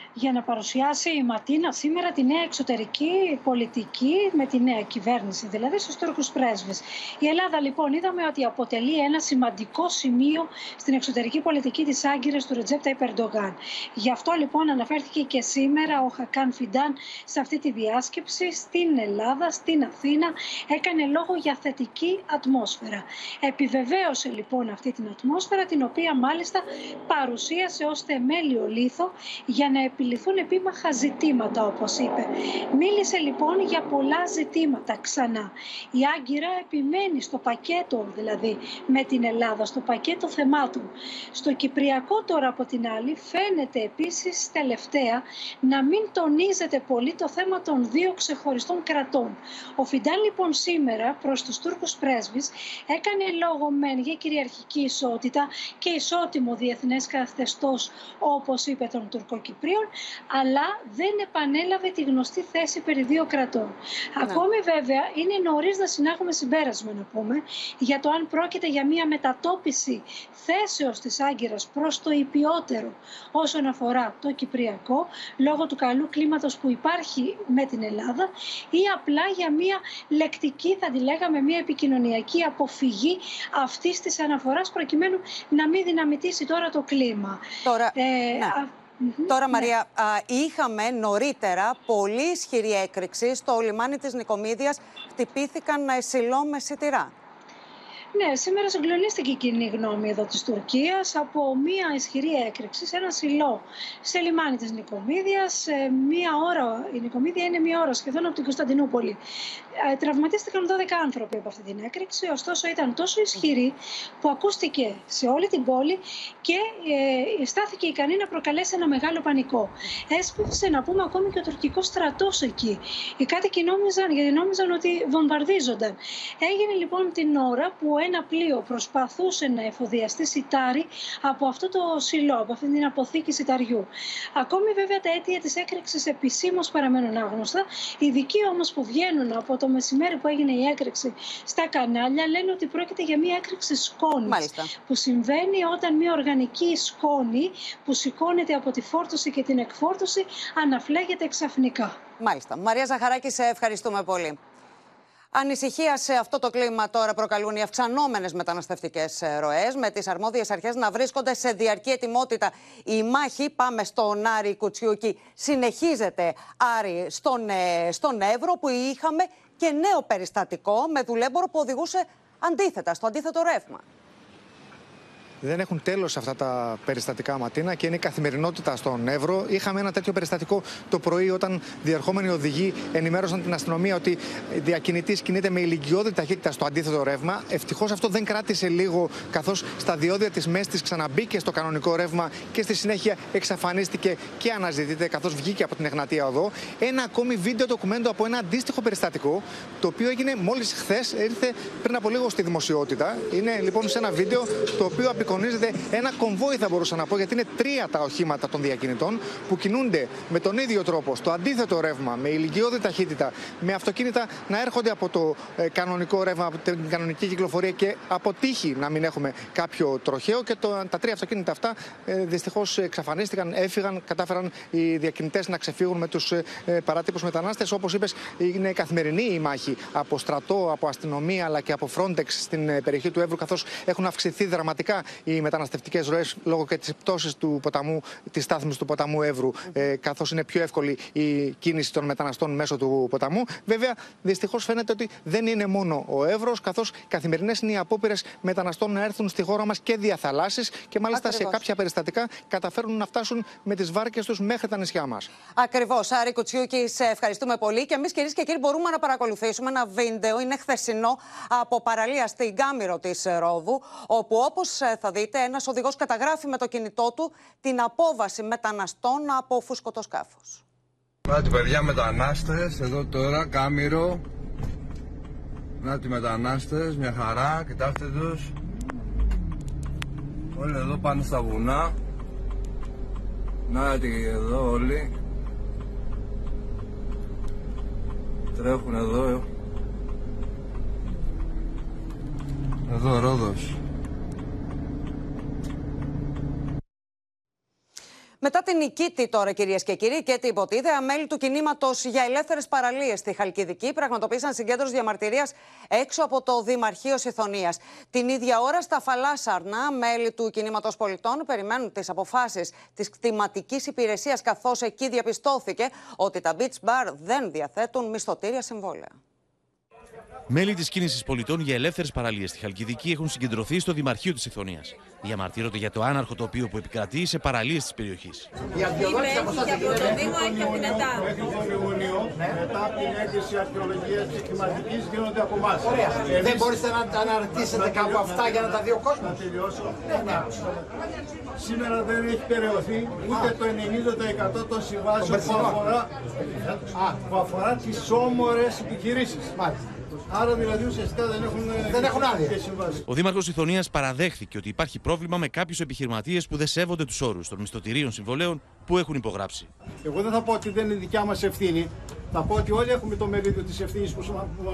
για να παρουσιάσει η Ματίνα σήμερα τη νέα εξωτερική πολιτική με τη νέα κυβέρνηση, δηλαδή στους Τούρκους πρέσβες. Η Ελλάδα λοιπόν είδαμε ότι αποτελεί ένα σημαντικό σημείο στην εξωτερική πολιτική της Άγκυρας του Ρετζέπτα Υπερντογάν. Γι' αυτό λοιπόν αναφέρθηκε και σήμερα ο Χακάν Φιντάν σε αυτή τη διάσκεψη στην Ελλάδα, στην Αθήνα, έκανε λόγο για θετική ατμόσφαιρα. Επιβεβαίωσε λοιπόν αυτή την ατμόσφαιρα, την οποία μάλιστα παρουσίασε ως θεμέλιο λίθο για να επιληθούν επίμαχα ζητήματα, όπως είπε. Μίλησε λοιπόν για πολλά ζητήματα ξανά. Η Άγκυρα επιμένει στο πακέτο, δηλαδή, με την Ελλάδα, στο πακέτο θεμάτων. Στο Κυπριακό τώρα από την άλλη φαίνεται επίσης τελευταία να μην τονίζεται πολύ το θέμα των δύο ξεχωριστών κρατών. Ο Φιντάν λοιπόν σήμερα προς τους Τούρκους πρέσβεις έκανε λόγο μεν για κυριαρχική ισότητα και ισότιμο διεθνές καθεστώς όπως είπε τον Τουρκοκυπρίων αλλά δεν επανέλαβε τη γνωστή θέση περί δύο κρατών. Ναι. Ακόμη βέβαια είναι νωρίς να συνάγουμε συμπέρασμα να πούμε για το αν πρόκειται για μια μετατόπιση θέσεως της Άγκυρας προς το υπιότερο όσον αφορά το Κυπριακό λόγω του καλού κλίματος που υπάρχει με την Ελλάδα ή απλά για μια λεκτική θα τη λέγαμε μια επικοινωνιακή αποφυγή αυτής της αναφοράς προκειμένου να μην δυναμητήσει τώρα το κλίμα. Τώρα, ε, ναι. Τώρα, ναι. Μαρία, είχαμε νωρίτερα πολύ ισχυρή έκρηξη στο λιμάνι της Νικομίδιας. Χτυπήθηκαν σιλό με σιτηρά. Ναι, σήμερα συγκλονίστηκε η κοινή γνώμη εδώ της Τουρκίας από μία ισχυρή έκρηξη σε ένα σιλό σε λιμάνι της Νικομίδιας. Μία ώρα, η Νικομίδια είναι μία ώρα σχεδόν από την Κωνσταντινούπολη. Ε, τραυματίστηκαν 12 άνθρωποι από αυτή την έκρηξη, ωστόσο ήταν τόσο ισχυρή που ακούστηκε σε όλη την πόλη και ε, στάθηκε ικανή να προκαλέσει ένα μεγάλο πανικό. Έσπευσε να πούμε ακόμη και ο τουρκικός στρατός εκεί. Οι κάτοικοι νόμιζαν, γιατί νόμιζαν ότι βομβαρδίζονταν. Έγινε λοιπόν την ώρα που ένα πλοίο προσπαθούσε να εφοδιαστεί σιτάρι από αυτό το σιλό, από αυτή την αποθήκη σιταριού. Ακόμη βέβαια τα αίτια της έκρηξης επισήμως παραμένουν άγνωστα. Οι ειδικοί όμως που βγαίνουν από το μεσημέρι που έγινε η έκρηξη στα κανάλια λένε ότι πρόκειται για μια έκρηξη σκόνης Μάλιστα. που συμβαίνει όταν μια οργανική σκόνη που σηκώνεται από τη φόρτωση και την εκφόρτωση αναφλέγεται ξαφνικά. Μάλιστα. Μαρία Ζαχαράκη, σε ευχαριστούμε πολύ. Ανησυχία σε αυτό το κλίμα τώρα προκαλούν οι αυξανόμενες μεταναστευτικές ροές, με τις αρμόδιες αρχές να βρίσκονται σε διαρκή ετοιμότητα. Η μάχη, πάμε στον Άρη Κουτσιούκη, συνεχίζεται Άρη στον, ε, στον Εύρο, που είχαμε και νέο περιστατικό με δουλέμπορο που οδηγούσε αντίθετα, στο αντίθετο ρεύμα. Δεν έχουν τέλος αυτά τα περιστατικά ματίνα και είναι η καθημερινότητα στον Εύρο. Είχαμε ένα τέτοιο περιστατικό το πρωί όταν διερχόμενοι οδηγοί ενημέρωσαν την αστυνομία ότι διακινητής κινείται με ηλικιώδη ταχύτητα στο αντίθετο ρεύμα. Ευτυχώς αυτό δεν κράτησε λίγο, καθώς στα διόδια της Μέστη ξαναμπήκε στο κανονικό ρεύμα και στη συνέχεια εξαφανίστηκε και αναζητείται καθώς βγήκε από την Εγνατία Οδό. Ένα ακόμη βίντεο ντοκουμέντο από ένα αντίστοιχο περιστατικό, το οποίο έγινε μόλις χθες, ήρθε πριν από λίγο στη δημοσιότητα. Είναι λοιπόν σε ένα βίντεο το οποίο απεικονίζεται ένα κομβόι, θα μπορούσα να πω, γιατί είναι τρία τα οχήματα των διακινητών που κινούνται με τον ίδιο τρόπο, στο αντίθετο ρεύμα, με ηλικιώδη ταχύτητα, με αυτοκίνητα να έρχονται από το ε, κανονικό ρεύμα, από την κανονική κυκλοφορία και αποτύχει να μην έχουμε κάποιο τροχαίο. Και το, τα τρία αυτοκίνητα αυτά ε, δυστυχώς εξαφανίστηκαν, έφυγαν, κατάφεραν οι διακινητές να ξεφύγουν με τους ε, παράτυπους μετανάστες. Όπως είπες, είναι καθημερινή η μάχη από στρατό, από αστυνομία αλλά και από Frontex στην ε, περιοχή του Εύρου, καθώς έχουν αυξηθεί δραματικά οι μεταναστευτικές ροές λόγω και της πτώσης του ποταμού, της στάθμης του ποταμού Εύρου, ε, καθώς είναι πιο εύκολη η κίνηση των μεταναστών μέσω του ποταμού. Βέβαια, δυστυχώς φαίνεται ότι δεν είναι μόνο ο Εύρος, καθώς καθημερινές είναι οι απόπειρες μεταναστών να έρθουν στη χώρα μας και διαθαλάσσει και μάλιστα σε Ακριβώς. κάποια περιστατικά καταφέρουν να φτάσουν με τις βάρκες τους μέχρι τα νησιά μας. Ακριβώς. Άρη Κουτσιούκη, σε ευχαριστούμε πολύ. Και εμείς, κυρίες και κύριοι, μπορούμε να παρακολουθήσουμε ένα βίντεο. Είναι χθεσινό από παραλία στην Κάμηρο της Ρόδου, όπου όπως θα δείτε, ένας οδηγός καταγράφει με το κινητό του την απόβαση μεταναστών από φουσκωτό σκάφος. Να τη παιδιά μετανάστες, εδώ τώρα, Κάμηρο. Να τη μετανάστες, μια χαρά, κοιτάξτε τους. Όλοι εδώ πάνε στα βουνά. Να τη εδώ όλοι. Τρέχουν εδώ. Εδώ Ρόδος. Μετά την νικήτη τώρα, κυρίες και κύριοι, και την υποτίδεα, μέλη του κινήματος για ελεύθερες παραλίες στη Χαλκιδική πραγματοποίησαν συγκέντρωση διαμαρτυρίας έξω από το Δημαρχείο Συθωνία. Την ίδια ώρα, στα Φαλάσσαρνα, μέλη του κινήματος πολιτών περιμένουν τις αποφάσεις της κτηματικής υπηρεσίας, καθώς εκεί διαπιστώθηκε ότι τα beach bar δεν διαθέτουν μισθωτήρια συμβόλαια. Μέλη της κίνησης πολιτών για ελεύθερες παραλίες στη Χαλκιδική έχουν συγκεντρωθεί στο Δημαρχείο της Ιθωνία. Διαμαρτύρονται για το άναρχο τοπίο που επικρατεί σε παραλίες της περιοχής. Η αδειοδότηση από εσάς από το Δήμο έχει από την ΕΤΑ. Τον Ιούνιο, μετά από την έγκριση αρχαιολογίας και κλιματικής γίνονται από εμάς. Ωραία. Εμείς- Δεν μπορείτε να τα αναρτήσετε Να κάπου τελειώσω. αυτά για να τα δει ο κόσμος. Να τελειώσω. Ναι, ναι. Σήμερα δεν έχει περαιωθεί ούτε το 90% των συμβάσεων που περσινών. αφορά, που αφορά τις όμορες επιχειρήσεις. Άρα δηλαδή ουσιαστικά δεν έχουν, Δεν έχουν άδεια. και συμβάσεις. Ο Δήμαρχος Ιθωνίας παραδέχθηκε ότι υπάρχει πρόβλημα με κάποιους επιχειρηματίες που δεν σέβονται τους όρους των μισθωτηρίων συμβολέων που έχουν υπογράψει. Εγώ δεν θα πω ότι δεν είναι δικιά μας ευθύνη. Θα πω ότι όλοι έχουμε το μερίδιο της ευθύνης που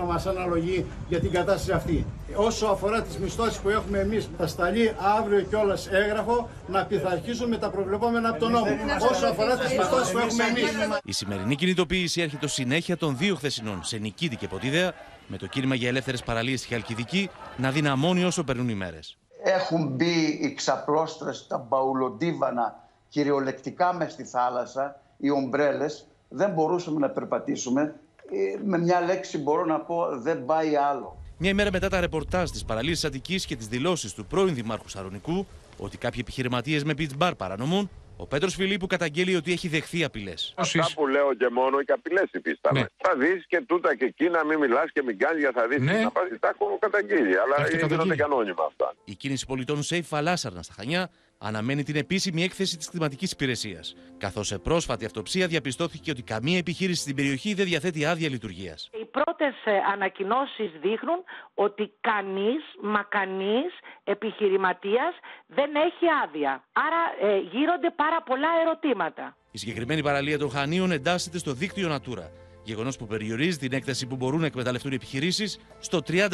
μας αναλογεί για την κατάσταση αυτή. Όσο αφορά τις μισθώσεις που έχουμε εμείς, θα σταλεί αύριο κιόλας έγγραφο να πειθαρχήσουν με τα προβλεπόμενα από τον νόμο. Όσο αφορά τις μισθώσεις που έχουμε εμείς. Η σημερινή κινητοποίηση έρχεται συνέχεια των δύο χθεσινών σε Νικήτη και Ποτίδεα, με το κίνημα για ελεύθερες παραλίες στη Χαλκιδική να δυναμώνει όσο περνούν οι μέρες. Έχουν μπει οι ξαπλώστρες, τα μπαουλοντίβανα κυριολεκτικά μες στη θάλασσα, οι ομπρέλες. Δεν μπορούσαμε να περπατήσουμε. Ε, Με μια λέξη μπορώ να πω δεν πάει άλλο. Μια ημέρα μετά τα ρεπορτάζ της παραλία τη Αττικής και τις δηλώσεις του πρώην Δημάρχου Σαρονικού ότι κάποιοι επιχειρηματίες με beach bar παρανομούν, ο Πέτρος Φιλίππου καταγγέλει ότι έχει δεχθεί απειλές. Αυτά που λέω και μόνο και απειλές υφίσταμε. Ναι. Θα δεις και τούτα και εκείνα, μην μιλάς και μην κάνεις για θα δεις. Ναι. Να πας, τα έχω καταγγείλει, αλλά Έχετε γίνονται καταγγείλει. και ανώνυμα αυτά. Η κίνηση πολιτών Safe Φαλάσσαρνα στα Χανιά αναμένει την επίσημη έκθεση της κλιματικής υπηρεσίας. Καθώς σε πρόσφατη αυτοψία διαπιστώθηκε ότι καμία επιχείρηση στην περιοχή δεν διαθέτει άδεια λειτουργίας. Οι πρώτες ανακοινώσεις δείχνουν ότι κανείς, μα κανείς επιχειρηματίας δεν έχει άδεια. Άρα ε, γύρονται πάρα πολλά ερωτήματα. Η συγκεκριμένη παραλία των Χανίων εντάσσεται στο δίκτυο Natura. Γεγονός που περιορίζει την έκταση που μπορούν να εκμεταλλευτούν οι επιχειρήσεις στο 30%.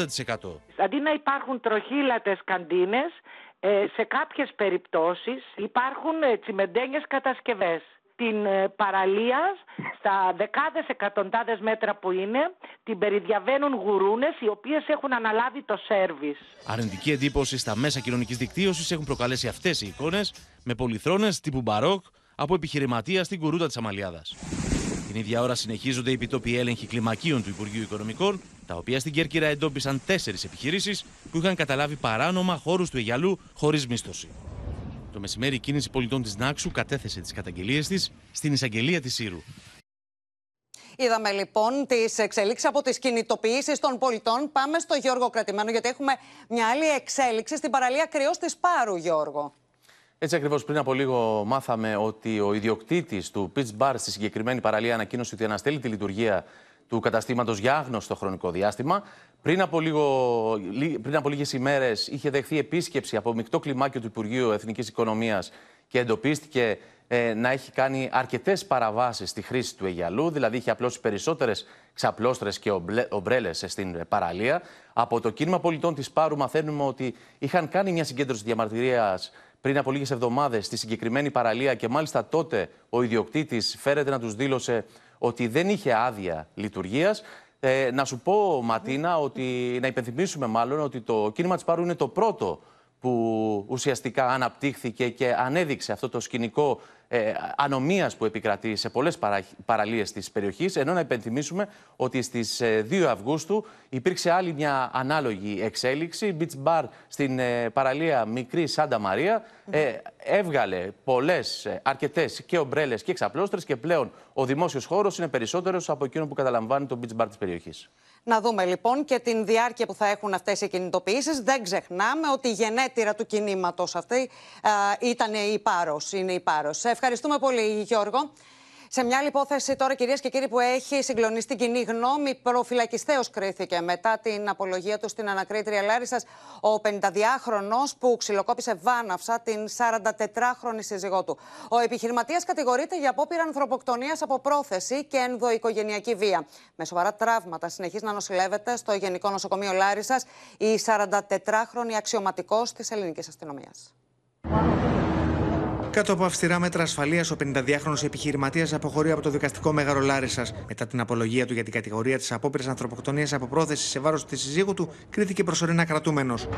Αντί να υπάρχουν τροχύλατες καντίνες, ε, σε κάποιες περιπτώσεις υπάρχουν ε, τσιμεντένιες κατασκευές. Την ε, παραλίας στα δεκάδες εκατοντάδες μέτρα που είναι την περιδιαβαίνουν γουρούνες οι οποίες έχουν αναλάβει το σέρβις. Αρνητική εντύπωση στα μέσα κοινωνικής δικτύωσης έχουν προκαλέσει αυτές οι εικόνες με πολυθρόνες τύπου μπαρόκ από επιχειρηματία στην κουρούτα της Αμαλιάδας. Την ίδια ώρα συνεχίζονται οι επιτόπιοι έλεγχοι κλιμακίων του Υπουργείου Οικονομικών, τα οποία στην Κέρκυρα εντόπισαν τέσσερις επιχειρήσεις που είχαν καταλάβει παράνομα χώρους του Αιγιαλού χωρίς μίσθωση. Το μεσημέρι η κίνηση πολιτών της Νάξου κατέθεσε τις καταγγελίες της στην εισαγγελία της Σύρου. Είδαμε λοιπόν τις εξέλιξει από τις κινητοποιήσεις των πολιτών. Πάμε στο Γιώργο Κρατημένο, γιατί έχουμε μια άλλη εξέλιξη στην παραλία κρυός της Πάρου, Γιώργο. Έτσι ακριβώς πριν από λίγο μάθαμε ότι ο ιδιοκτήτης του Pitch Bar στη συγκεκριμένη παραλία ανακοίνωσε ότι αναστέλει τη λειτουργία του καταστήματος για άγνωστο χρονικό διάστημα. Πριν από, λίγο, πριν από λίγες ημέρες είχε δεχθεί επίσκεψη από μεικτό κλιμάκιο του Υπουργείου Εθνικής Οικονομίας και εντοπίστηκε ε, να έχει κάνει αρκετές παραβάσεις στη χρήση του Αιγιαλού, δηλαδή είχε απλώσει περισσότερες ξαπλώστρες και ομπρέλες στην παραλία. Από το κίνημα πολιτών της Πάρου μαθαίνουμε ότι είχαν κάνει μια συγκέντρωση διαμαρτυρίας πριν από λίγες εβδομάδες στη συγκεκριμένη παραλία και μάλιστα τότε ο ιδιοκτήτης φέρεται να τους δήλωσε ότι δεν είχε άδεια λειτουργίας. Ε, να σου πω, Ματίνα, ότι να υπενθυμίσουμε μάλλον ότι το κίνημα της Πάρου είναι το πρώτο που ουσιαστικά αναπτύχθηκε και ανέδειξε αυτό το σκηνικό ε, ανομίας που επικρατεί σε πολλές παρα, παραλίες της περιοχής, ενώ να υπενθυμίσουμε ότι στις 2 ε, Αυγούστου υπήρξε άλλη μια ανάλογη εξέλιξη. Beach Bar στην ε, παραλία Μικρή Σάντα Μαρία ε, έβγαλε πολλές, ε, αρκετές και ομπρέλες και εξαπλώστρες και πλέον ο δημόσιος χώρος είναι περισσότερος από εκείνο που καταλαμβάνει το Beach Bar της περιοχής. Να δούμε λοιπόν και την διάρκεια που θα έχουν αυτές οι κινητοποιήσεις. Δεν ξεχνάμε ότι η γενέτειρα του κινήματος αυτή ήταν η Πάρος, είναι η Πάρος. Ευχαριστούμε πολύ Γιώργο. Σε μια άλλη υπόθεση τώρα, κυρίες και κύριοι, που έχει συγκλονίσει την κοινή γνώμη, προφυλακιστέως κρίθηκε μετά την απολογία του στην ανακρίτρια Λάρισας ο 52χρονο που ξυλοκόπησε βάναυσα την 44χρονη σύζυγό του. Ο επιχειρηματίας κατηγορείται για απόπειρα ανθρωποκτονίας από πρόθεση και ενδοοικογενειακή βία. Με σοβαρά τραύματα συνεχίζει να νοσηλεύεται στο Γενικό Νοσοκομείο Λάρισας η 44χρονη αξιωματικός της ελληνικής αστυνομίας. Κάτω από αυστηρά μέτρα ασφαλείας, ο 52χρονο επιχειρηματίας αποχωρεί από το δικαστικό μέγαρο Λάρισας. Μετά την απολογία του για την κατηγορία της απόπειρας ανθρωποκτονίας από πρόθεση σε βάρος της συζύγου του, κρίθηκε προσωρινά κρατούμενος.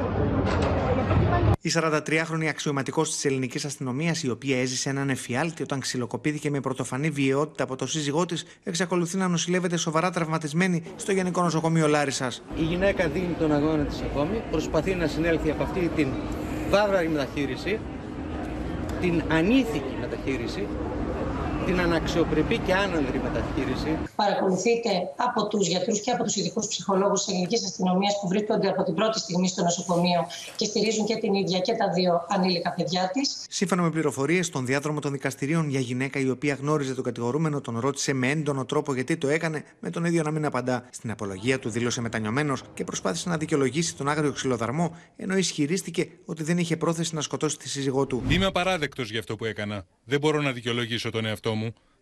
Η 43χρονη αξιωματικός της ελληνικής αστυνομίας, η οποία έζησε έναν εφιάλτη όταν ξυλοκοπήθηκε με πρωτοφανή βιαιότητα από το σύζυγό της, εξακολουθεί να νοσηλεύεται σοβαρά τραυματισμένη στο Γενικό Νοσοκομείο Λάρισας. Η γυναίκα δίνει τον αγώνα της ακόμη, προσπαθεί να συνέλθει από αυτή την βάβραρη μεταχείριση την ανήθικη μεταχείριση την αναξιοπρεπή και άνανδρη μεταχείριση. Παρακολουθείτε από τους γιατρούς και από τους ειδικούς ψυχολόγους της ελληνικής αστυνομίας που βρίσκονται από την πρώτη στιγμή στο νοσοκομείο και στηρίζουν και την ίδια και τα δύο ανήλικα παιδιά της. Σύμφωνα με πληροφορίες, στον διάδρομο των δικαστηρίων, για γυναίκα η οποία γνώριζε τον κατηγορούμενο τον ρώτησε με έντονο τρόπο γιατί το έκανε, με τον ίδιο να μην απαντά. Στην απολογία του δήλωσε μετανιωμένος και προσπάθησε να δικαιολογήσει τον άγριο ξυλοδαρμό, ενώ ισχυρίστηκε ότι δεν είχε πρόθεση να σκοτώσει τη σύζυγό του. Είμαι απαράδεκτος για αυτό που έκανα. Δεν μπορώ να δικαιολογήσω τον εαυτό μου.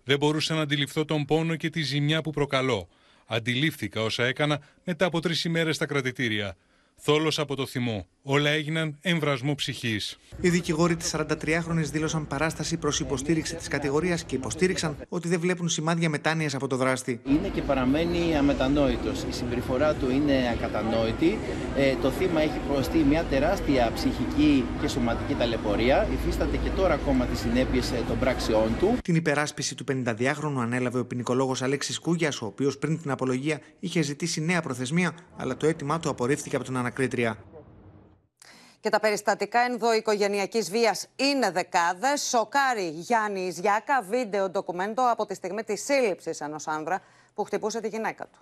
Δεν μπορούσα να αντιληφθώ τον πόνο και τη ζημιά που προκαλώ. Αντιλήφθηκα όσα έκανα μετά από τρεις ημέρες στα κρατητήρια. Θόλος από το θυμό. Όλα έγιναν εμβρασμό ψυχής. Οι δικηγόροι της 43χρονη δήλωσαν παράσταση προς υποστήριξη της κατηγορίας και υποστήριξαν ότι δεν βλέπουν σημάδια μετάνοιας από το δράστη. Είναι και παραμένει αμετανόητος. Η συμπεριφορά του είναι ακατανόητη. Ε, το θύμα έχει προστεί μια τεράστια ψυχική και σωματική ταλαιπωρία. Υφίσταται και τώρα ακόμα τις συνέπειες ε, των πράξεών του. Την υπεράσπιση του 52χρονου ανέλαβε ο ποινικολόγος Αλέξης Κούγιας, ο οποίος πριν την απολογία είχε ζητήσει νέα προθεσμία, αλλά το αίτημά του απορρίφθηκε από τον ανακρίτρια. Και τα περιστατικά ενδοοικογενειακής βίας είναι δεκάδες. Σοκάρει Γιάννη Ιζιάκα, βίντεο ντοκουμέντο από τη στιγμή της σύλληψης ενός άνδρα που χτυπούσε τη γυναίκα του.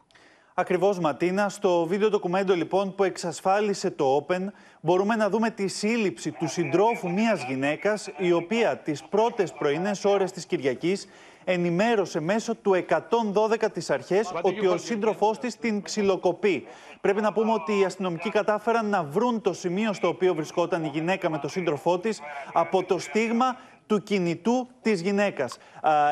Ακριβώς Ματίνα, στο βίντεο ντοκουμέντο λοιπόν που εξασφάλισε το Open μπορούμε να δούμε τη σύλληψη του συντρόφου μιας γυναίκας η οποία τις πρώτες πρωινές ώρες της Κυριακής ενημέρωσε μέσω του 112 τις αρχές ότι ο σύντροφός της την ξυλοκοπεί. Πρέπει να πούμε ότι οι αστυνομικοί κατάφεραν να βρουν το σημείο στο οποίο βρισκόταν η γυναίκα με τον σύντροφό της από το στίγμα του κινητού της γυναίκας.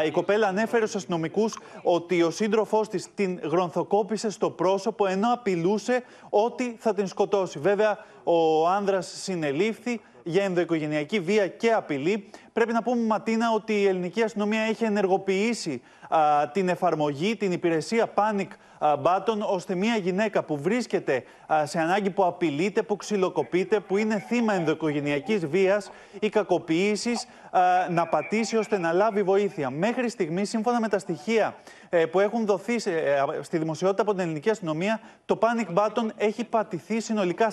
Η κοπέλα ανέφερε στους αστυνομικούς ότι ο σύντροφός της την γρονθοκόπησε στο πρόσωπο ενώ απειλούσε ότι θα την σκοτώσει. Βέβαια, ο άνδρας συνελήφθη για ενδοοικογενειακή βία και απειλή. Πρέπει να πούμε, Ματίνα, ότι η ελληνική αστυνομία έχει ενεργοποιήσει την εφαρμογή, την υπηρεσία Panic Button, ώστε μια γυναίκα που βρίσκεται σε ανάγκη που απειλείται, που ξυλοκοπείται, που είναι θύμα ενδοοικογενειακής βίας ή κακοποίησης, να πατήσει ώστε να λάβει βοήθεια. Μέχρι στιγμής, σύμφωνα με τα στοιχεία ε, που έχουν δοθεί ε, στη δημοσιότητα από την ελληνική αστυνομία, το Panic Button έχει πατηθεί συνολικά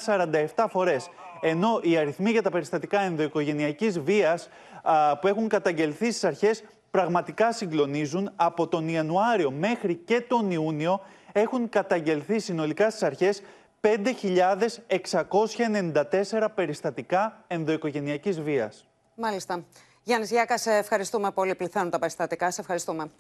47 φορές. Ενώ οι αριθμοί για τα περιστατικά ενδοοικογενειακής βίας που έχουν καταγγελθεί στις αρχές πραγματικά συγκλονίζουν. Από τον Ιανουάριο μέχρι και τον Ιούνιο έχουν καταγγελθεί συνολικά στις αρχές 5.694 περιστατικά ενδοοικογενειακής βίας. Μάλιστα. Γιάννης Γιάκας, σε ευχαριστούμε πολύ. Πληθαίνουν τα περιστατικά. Σε ευχαριστούμε.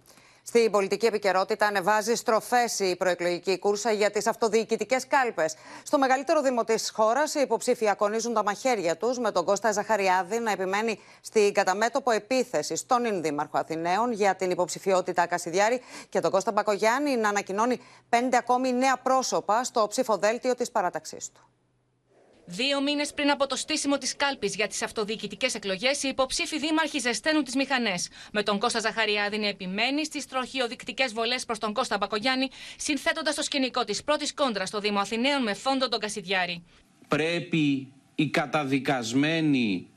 Στην πολιτική επικαιρότητα ανεβάζει στροφές η προεκλογική κούρσα για τις αυτοδιοικητικές κάλπες. Στο μεγαλύτερο δήμο της χώρας, οι υποψήφοι ακονίζουν τα μαχαίρια τους, με τον Κώστα Ζαχαριάδη να επιμένει στην καταμέτωπο επίθεσης στον Ινδήμαρχο Αθηναίων για την υποψηφιότητα Κασιδιάρη και τον Κώστα Μπακογιάννη να ανακοινώνει πέντε ακόμη νέα πρόσωπα στο ψηφοδέλτιο της παράταξής του. Δύο μήνες πριν από το στήσιμο της κάλπης για τις αυτοδιοικητικές εκλογές, οι υποψήφοι δήμαρχοι ζεσταίνουν τις μηχανές. Με τον Κώστα Ζαχαριάδη να επιμένει στις τροχιοδεικτικές βολές προς τον Κώστα Μπακογιάννη, συνθέτοντας το σκηνικό της πρώτης κόντρας στο Δήμο Αθηναίων με φόντο τον Κασιδιάρη. Πρέπει οι καταδικασμένοι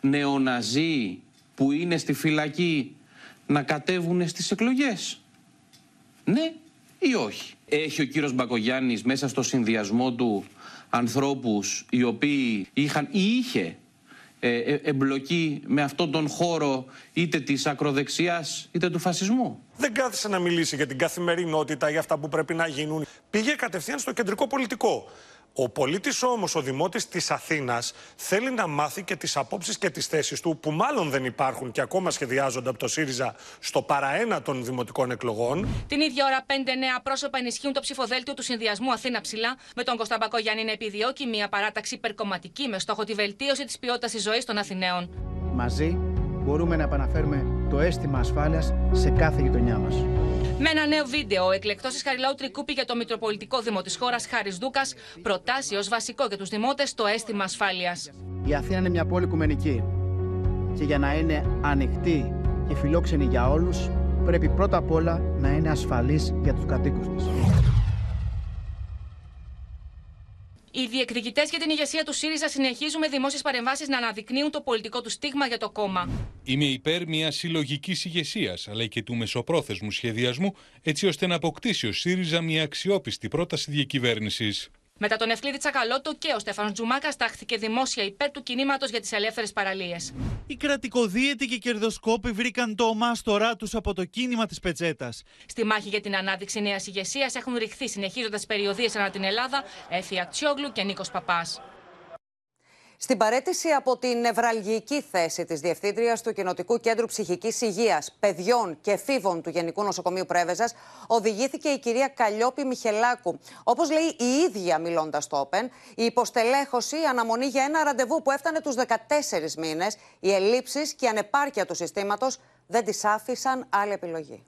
νεοναζί που είναι στη φυλακή να κατέβουν στις εκλογές. Ναι ή όχι; Έχει ο κύριος Μπακογιάννης μέσα στο συνδυασμό του ανθρώπους οι οποίοι είχαν ή είχε ε, ε, εμπλοκή με αυτόν τον χώρο είτε της ακροδεξιάς είτε του φασισμού. Δεν κάθισε να μιλήσει για την καθημερινότητα, για αυτά που πρέπει να γίνουν. Πήγε κατευθείαν στο κεντρικό πολιτικό. Ο πολίτης όμως, ο δημότης της Αθήνας, θέλει να μάθει και τις απόψεις και τις θέσεις του, που μάλλον δεν υπάρχουν και ακόμα σχεδιάζονται από το ΣΥΡΙΖΑ στο παραένα των δημοτικών εκλογών. Την ίδια ώρα, πέντε νέα πρόσωπα ενισχύουν το ψηφοδέλτιο του συνδυασμού Αθήνα ψηλά, με τον Κωνσταντ Γιάννη να επιδιώκει μια παράταξη υπερκομματική με στόχο τη βελτίωση της ποιότητας της ζωής των Αθηναίων. Μαζί μπορούμε να επαναφέρουμε το αίσθημα ασφάλειας σε κάθε γειτονιά μας. Με ένα νέο βίντεο, ο εκλεκτός της Χαριλάου Τρικούπη για το Μητροπολιτικό Δήμο της χώρας, Χάρης Δούκας, προτάσει ως βασικό για τους δημότες το αίσθημα ασφάλειας. Η Αθήνα είναι μια πόλη οικουμενική. Και για να είναι ανοιχτή και φιλόξενη για όλους, πρέπει πρώτα απ' όλα να είναι ασφαλής για τους κατοίκους της. Οι διεκδικητές για την ηγεσία του ΣΥΡΙΖΑ συνεχίζουν με δημόσιες παρεμβάσεις να αναδεικνύουν το πολιτικό του στίγμα για το κόμμα. Είμαι υπέρ μιας συλλογικής ηγεσίας αλλά και του μεσοπρόθεσμου σχεδιασμού, έτσι ώστε να αποκτήσει ο ΣΥΡΙΖΑ μια αξιόπιστη πρόταση διακυβέρνησης. Μετά τον Ευκλήδη Τσακαλώτο και ο Στέφανος Τζουμάκας τάχθηκε δημόσια υπέρ του κινήματος για τις ελεύθερες παραλίες. Οι κρατικοδίαιτοι και κερδοσκόποι βρήκαν το ομάστορά τους από το κίνημα της Πετσέτας. Στη μάχη για την ανάδειξη νέας ηγεσίας έχουν ρηχθεί συνεχίζοντας περιοδίες ανά την Ελλάδα Έφη Ακτσιόγλου και Νίκος Παπάς. Στην παρέτηση από την νευραλγική θέση της Διευθύντριας του Κοινοτικού Κέντρου Ψυχικής Υγείας, Παιδιών και Φίβων του Γενικού Νοσοκομείου Πρέβεζας, οδηγήθηκε η κυρία Καλλιόπη Μιχελάκου. Όπως λέει η ίδια μιλώντας στο Open, η υποστελέχωση, η αναμονή για ένα ραντεβού που έφτανε τους 14 μήνες, οι ελλείψεις και η ανεπάρκεια του συστήματος δεν της άφησαν άλλη επιλογή.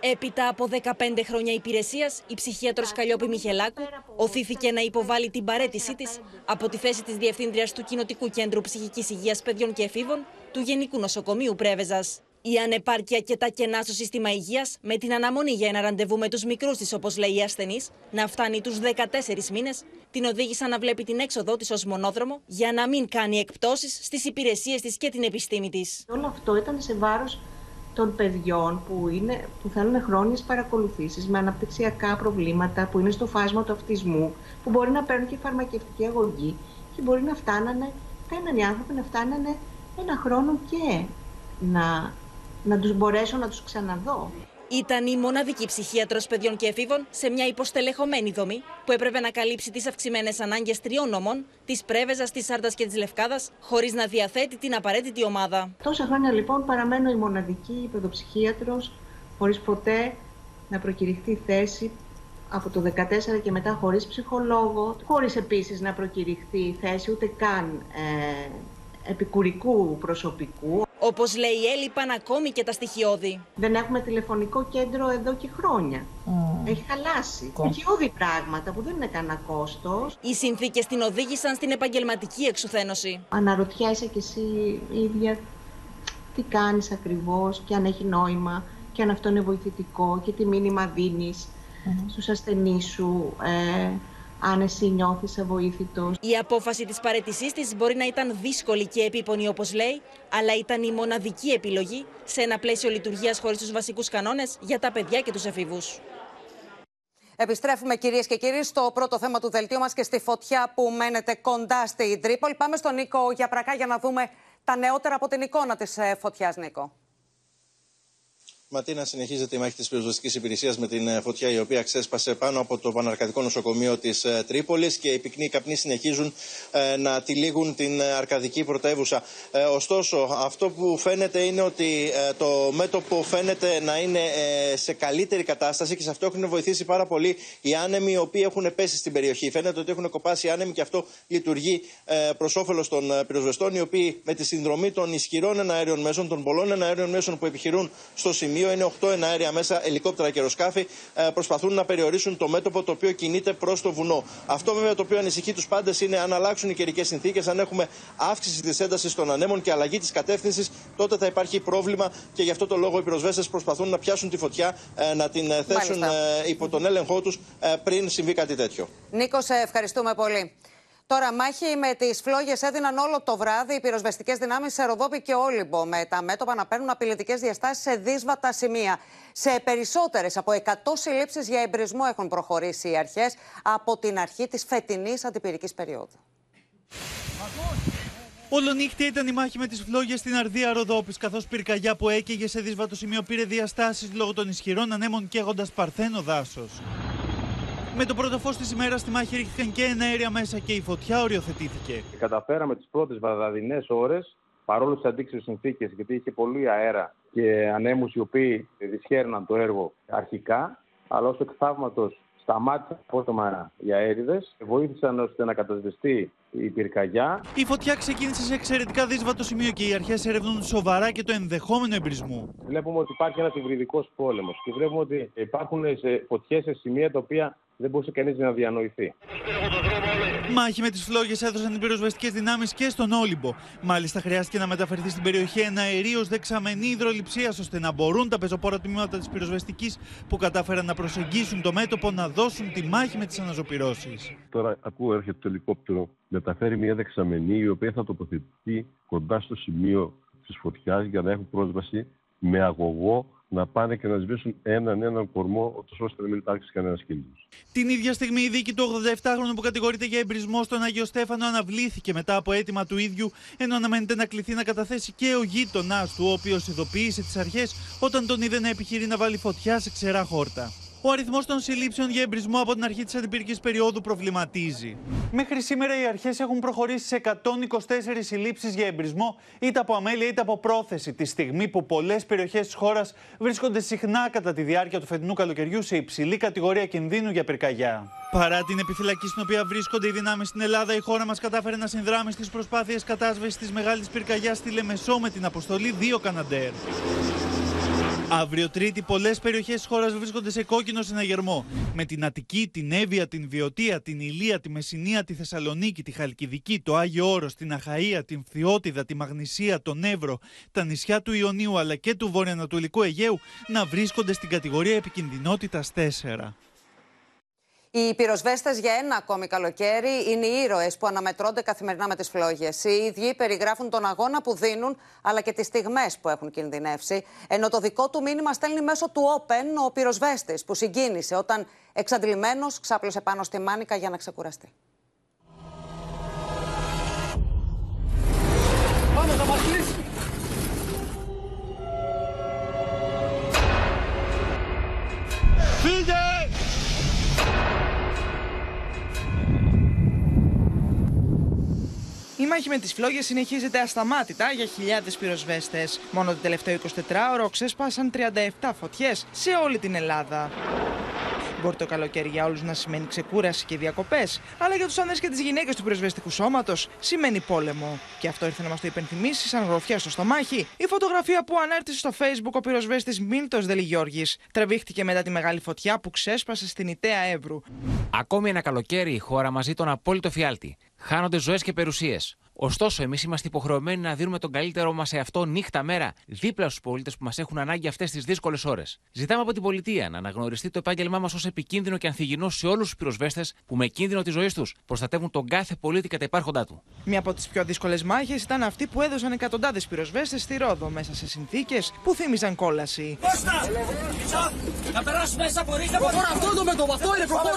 Έπειτα από 15 χρόνια υπηρεσίας, η ψυχίατρος Καλλιόπη Μιχελάκου οθήθηκε να υποβάλει την παρέτησή της από τη θέση της Διευθύντριας του Κοινοτικού Κέντρου Ψυχικής Υγείας Παιδιών και Εφήβων του Γενικού Νοσοκομείου Πρέβεζας. Η ανεπάρκεια και τα κενά στο σύστημα υγείας, με την αναμονή για ένα ραντεβού με τους μικρούς της, όπως λέει η ασθενής, να φτάνει τους 14 μήνες, την οδήγησαν να βλέπει την έξοδό της ως μονόδρομο για να μην κάνει εκπτώσεις στις υπηρεσίες της και την επιστήμη της. Όλο αυτό ήταν σε βάρος των παιδιών που, είναι, που θέλουν χρόνιες παρακολουθήσεις με αναπτυξιακά προβλήματα, που είναι στο φάσμα του αυτισμού, που μπορεί να παίρνουν και φαρμακευτική αγωγή και μπορεί να φτάνανε, φτάνανε οι άνθρωποι να φτάνανε ένα χρόνο και να, να τους μπορέσω να τους ξαναδώ. Ήταν η μοναδική ψυχίατρος παιδιών και εφήβων σε μια υποστελεχωμένη δομή που έπρεπε να καλύψει τις αυξημένες ανάγκες τριών νομών, της Πρέβεζας, της Σάρτας και της Λευκάδας, χωρίς να διαθέτει την απαραίτητη ομάδα. Τόσα χρόνια λοιπόν παραμένω η μοναδική παιδοψυχίατρος χωρίς ποτέ να προκηρυχθεί θέση από το 2014 και μετά χωρίς ψυχολόγο, χωρίς επίσης να προκηρυχθεί θέση ούτε καν ε, επικουρικού προσωπικού. Όπως λέει, έλειπαν ακόμη και τα στοιχειώδη. Δεν έχουμε τηλεφωνικό κέντρο εδώ και χρόνια. Έχει χαλάσει. Στοιχειώδη πράγματα που δεν είναι κανένα κόστο. Οι συνθήκες την οδήγησαν στην επαγγελματική εξουθένωση. Αναρωτιέσαι κι εσύ ίδια τι κάνεις ακριβώς και αν έχει νόημα και αν αυτό είναι βοηθητικό και τι μήνυμα δίνεις mm-hmm. στους ασθενείς σου. Ε, αν εσύ νιώθεις αβοήθητος. Η απόφαση της παρέτησής της μπορεί να ήταν δύσκολη και επίπονη όπως λέει, αλλά ήταν η μοναδική επιλογή σε ένα πλαίσιο λειτουργίας χωρίς τους βασικούς κανόνες για τα παιδιά και τους εφήβους. Επιστρέφουμε κυρίες και κύριοι στο πρώτο θέμα του δελτίου μας και στη φωτιά που μένετε κοντά στη Τρίπολη. Πάμε στον Νίκο Γιαπρακά για να δούμε τα νεότερα από την εικόνα της ε, φωτιάς, Νίκο. Ματίνα, συνεχίζεται η μάχη της πυροσβεστικής υπηρεσίας με την ε, φωτιά η οποία ξέσπασε πάνω από το Παναρκαδικό Νοσοκομείο της ε, Τρίπολης και οι πυκνοί καπνοί συνεχίζουν ε, να τυλίγουν την αρκαδική πρωτεύουσα. Ωστόσο, αυτό που φαίνεται είναι ότι το μέτωπο φαίνεται να είναι σε καλύτερη κατάσταση και σε αυτό έχουν βοηθήσει πάρα πολύ οι άνεμοι οι οποίοι έχουν πέσει στην περιοχή. Φαίνεται ότι έχουν κοπάσει οι άνεμοι και αυτό λειτουργεί προς όφελος των πυροσβεστών, οι οποίοι με τη συνδρομή των ισχυρών εναέριων μέσων, των πολλών εναέριων μέσων που επιχειρούν στο σημείο είναι 8 εναέρια μέσα, ελικόπτερα και αεροσκάφη. Ε, προσπαθούν να περιορίσουν το μέτωπο το οποίο κινείται προς το βουνό. Αυτό βέβαια το οποίο ανησυχεί τους πάντες είναι αν αλλάξουν οι καιρικές συνθήκες, αν έχουμε αύξηση της έντασης των ανέμων και αλλαγή της κατεύθυνσης, τότε θα υπάρχει πρόβλημα και γι' αυτό το λόγο οι πυροσβέστες προσπαθούν να πιάσουν τη φωτιά, ε, να την ε, θέσουν υπό τον έλεγχό τους πριν συμβεί κάτι τέτοιο. Νίκος, σε ευχαριστούμε πολύ. Τώρα, μάχη με τις φλόγες έδιναν όλο το βράδυ οι πυροσβεστικές δυνάμεις σε Ροδόπη και Όλυμπο, με τα μέτωπα να παίρνουν απειλητικές διαστάσεις σε δύσβατα σημεία. Σε περισσότερες από 100 συλλήψεις για εμπρισμό έχουν προχωρήσει οι αρχές από την αρχή της φετινής αντιπυρικής περίοδου. Όλο ήταν η μάχη με τις φλόγες στην Αρδία Ροδόπης, καθώς πυρκαγιά που έκαιγε σε δύσβατο σημείο πήρε διαστάσεις λόγω των ισχυρών ανέμων καίγοντας παρθένο δάσος. Με το πρώτο φως της ημέρας στη μάχη ρίχθηκαν και ένα αέρια μέσα και η φωτιά οριοθετήθηκε. Καταφέραμε τις πρώτες βαδαδινέ ώρες, παρόλο τις αντίξωε συνθήκες, γιατί είχε πολύ αέρα και ανέμους οι οποίοι δυσχέρναν το έργο αρχικά, αλλά ως εκ θαύματος σταμάτησαν απότομα οι αέριδες, βοήθησαν ώστε να κατασβεστεί η πυρκαγιά. Η φωτιά ξεκίνησε σε εξαιρετικά δύσβατο σημείο και οι αρχές ερευνούν σοβαρά και το ενδεχόμενο εμπρισμού. Βλέπουμε ότι υπάρχει ένας υβριδικός πόλεμος και βλέπουμε ότι υπάρχουν φωτιές σε σημεία τα οποία δεν μπορούσε κανείς να διανοηθεί. Μάχη με τις φλόγες έδωσαν οι πυροσβεστικές δυνάμεις και στον Όλυμπο. Μάλιστα, χρειάστηκε να μεταφερθεί στην περιοχή ένα αερίο δεξαμενή υδροληψία, ώστε να μπορούν τα πεζοπόρα τμήματα της πυροσβεστικής που κατάφεραν να προσεγγίσουν το μέτωπο να δώσουν τη μάχη με τις αναζωπηρώσεις. Τώρα ακούω έρχεται το ελικόπτερο, μεταφέρει μια δεξαμενή η οποία θα τοποθετηθεί κοντά στο σημείο της φωτιάς για να έχουν πρόσβαση με αγωγό να πάνε και να σβήσουν έναν έναν κορμό, ώστε να μην υπάρξει κανένας κίνδυνος. Την ίδια στιγμή η δίκη του 87χρονου που κατηγορείται για εμπρισμό στον Άγιο Στέφανο αναβλήθηκε μετά από αίτημα του ίδιου, ενώ αναμένεται να κληθεί να καταθέσει και ο γείτονάς του, ο οποίος ειδοποίησε τις αρχές όταν τον είδε να επιχειρεί να βάλει φωτιά σε ξερά χόρτα. Ο αριθμός των συλλήψεων για εμπρισμό από την αρχή της αντιπυρικής περίοδου προβληματίζει. Μέχρι σήμερα οι αρχές έχουν προχωρήσει σε 124 συλλήψεις για εμπρισμό, είτε από αμέλεια είτε από πρόθεση, τη στιγμή που πολλές περιοχές της χώρας βρίσκονται συχνά κατά τη διάρκεια του φετινού καλοκαιριού σε υψηλή κατηγορία κινδύνου για πυρκαγιά. Παρά την επιφυλακή στην οποία βρίσκονται οι δυνάμεις στην Ελλάδα, η χώρα μας κατάφερε να συνδράμει στις προσπάθειες κατάσβεσης της μεγάλης πυρκαγιάς στη Λεμεσό με την αποστολή δύο Καναντέρ. Αύριο Τρίτη, πολλές περιοχές της χώρας βρίσκονται σε κόκκινο συναγερμό. Με την Αττική, την Εύβοια, την Βιωτία, την Ηλία, τη Μεσσηνία, τη Θεσσαλονίκη, τη Χαλκιδική, το Άγιο Όρος, την Αχαία, την Φθιώτιδα, τη Μαγνησία, τον Εύρο, τα νησιά του Ιωνίου αλλά και του Βορειοανατολικού Αιγαίου να βρίσκονται στην κατηγορία επικινδυνότητας 4. Οι πυροσβέστες για ένα ακόμη καλοκαίρι είναι οι ήρωες που αναμετρώνται καθημερινά με τις φλόγες. Οι ίδιοι περιγράφουν τον αγώνα που δίνουν, αλλά και τις στιγμές που έχουν κινδυνεύσει. Ενώ το δικό του μήνυμα στέλνει μέσω του Open ο πυροσβέστης, που συγκίνησε όταν εξαντλημένος ξάπλωσε πάνω στη μάνικα για να ξεκουραστεί. Η μάχη με τις φλόγες συνεχίζεται ασταμάτητα για χιλιάδες πυροσβέστες. Μόνο το τελευταίο 24ωρο ξέσπασαν 37 φωτιές σε όλη την Ελλάδα. Μπορεί το καλοκαίρι για όλους να σημαίνει ξεκούραση και διακοπές, αλλά για τους άνδρες και τις γυναίκες του πυροσβεστικού σώματος σημαίνει πόλεμο. Και αυτό ήρθε να μας το υπενθυμίσεις σαν γροθιά στο στομάχι η φωτογραφία που ανέρτησε στο Facebook ο πυροσβέστης Μίλτος Δελιγιώργης. Τραβήχτηκε μετά τη μεγάλη φωτιά που ξέσπασε στην Ιταία Εύρου. Ακόμη ένα καλοκαίρι η χώρα μαζί τον απόλυτο φιάλτη. Χάνονται ζωές και περιουσίες. Ωστόσο, εμείς είμαστε υποχρεωμένοι να δίνουμε τον καλύτερό μας σε αυτό νύχτα μέρα, δίπλα στους πολίτες που μας έχουν ανάγκη αυτές τις δύσκολες ώρες. Ζητάμε από την πολιτεία να αναγνωριστεί το επάγγελμά μας ως επικίνδυνο και ανθυγινό σε όλους τους πυροσβέστες που με κίνδυνο τη ζωή τους προστατεύουν τον κάθε πολίτη κατά υπάρχοντά του. Μία από τις πιο δύσκολες μάχες ήταν αυτή που έδωσαν εκατοντάδες πυροσβέστες στη Ρόδο μέσα σε συνθήκες που θύμιζαν κόλαση. Κώστα! Να περάσουμε μέσα από ρίχνε Προχώρα αυτό το μέτωπο, αυτό είναι προχώρα!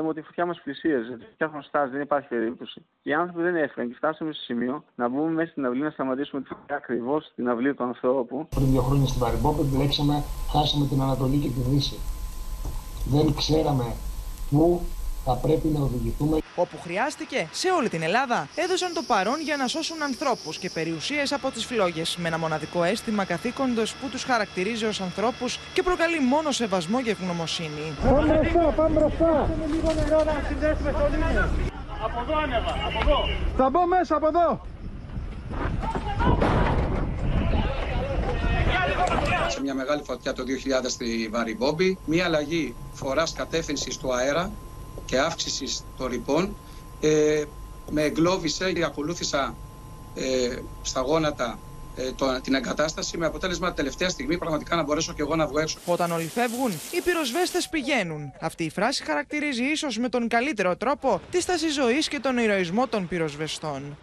Είδαμε ότι η φωτιά μας πλησίαζε. Φτιάχνουν στάση, δεν υπάρχει περίπτωση. Και οι άνθρωποι δεν έφυγαν και φτάσαμε στο σημείο να μπούμε μέσα στην αυλή να σταματήσουμε τη φωτιά ακριβώς στην αυλή του ανθρώπου. Πριν δύο χρόνια στην Βαριμπόπη μπλέξαμε, χάσαμε την Ανατολή και τη Δύση. Δεν ξέραμε πού θα πρέπει να οδηγηθούμε. Όπου χρειάστηκε, σε όλη την Ελλάδα, έδωσαν το παρόν για να σώσουν ανθρώπους και περιουσίες από τις φλόγες, με ένα μοναδικό αίσθημα καθήκοντος που τους χαρακτηρίζει ως ανθρώπους και προκαλεί μόνο σεβασμό και ευγνωμοσύνη. Πάμε μπροστά, πάμε μπροστά! λίγο νερό να συνδέσουμε στο Από εδώ ανέβα, από εδώ! Θα μπω μέσα από εδώ! σε μια μεγάλη φωτιά το 2000 στη Βαριμπόμπη, μια αλλαγή φοράς κατεύθυνσης του αέρα και αύξηση των ρηπών. Ε, με εγκλώβησε και ακολούθησα ε, στα γόνατα ε, το, την εγκατάσταση με αποτέλεσμα τελευταία στιγμή πραγματικά να μπορέσω και εγώ να βγω έξω. Όταν όλοι φεύγουν, οι πυροσβέστες πηγαίνουν. Αυτή η φράση χαρακτηρίζει ίσως με τον καλύτερο τρόπο τη στάση ζωής και τον ηρωισμό των πυροσβεστών.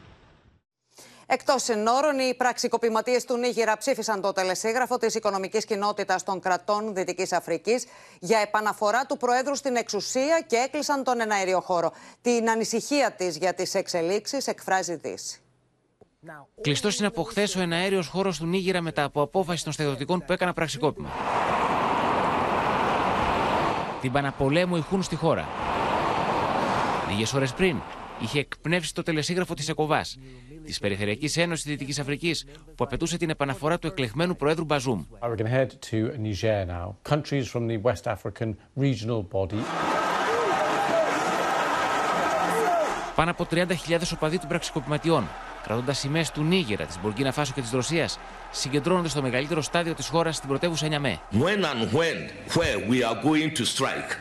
Εκτός συνόρων, οι πραξικοπηματίες του Νίγηρα ψήφισαν το τελεσίγραφο της Οικονομικής Κοινότητας των Κρατών Δυτικής Αφρικής για επαναφορά του Προέδρου στην εξουσία και έκλεισαν τον εναέριο χώρο. Την ανησυχία της για τις εξελίξεις εκφράζει η Δύση. Κλειστός είναι από χθες ο εναέριος χώρος του Νίγηρα μετά από απόφαση των στρατιωτικών που έκανα πραξικόπημα. Την Παναπολέμου ηχούν στη χώρα. Λίγες ώρες πριν είχε εκπνεύσει το τελεσίγραφο της ΕΚΟΒΑ, της Περιφερειακής Ένωσης Δυτικής Αφρικής, που απαιτούσε την επαναφορά του εκλεγμένου Προέδρου Μπαζούμ. Πάνω από 30.000 οπαδοί των πραξικοπηματιών, κρατώντας σημαίες του Νίγερα, της Μπορκίνα Φάσο και της Ρωσίας, συγκεντρώνονται στο μεγαλύτερο στάδιο της χώρας στην πρωτεύουσα Νιαμέ. When and when, where we are going to strike,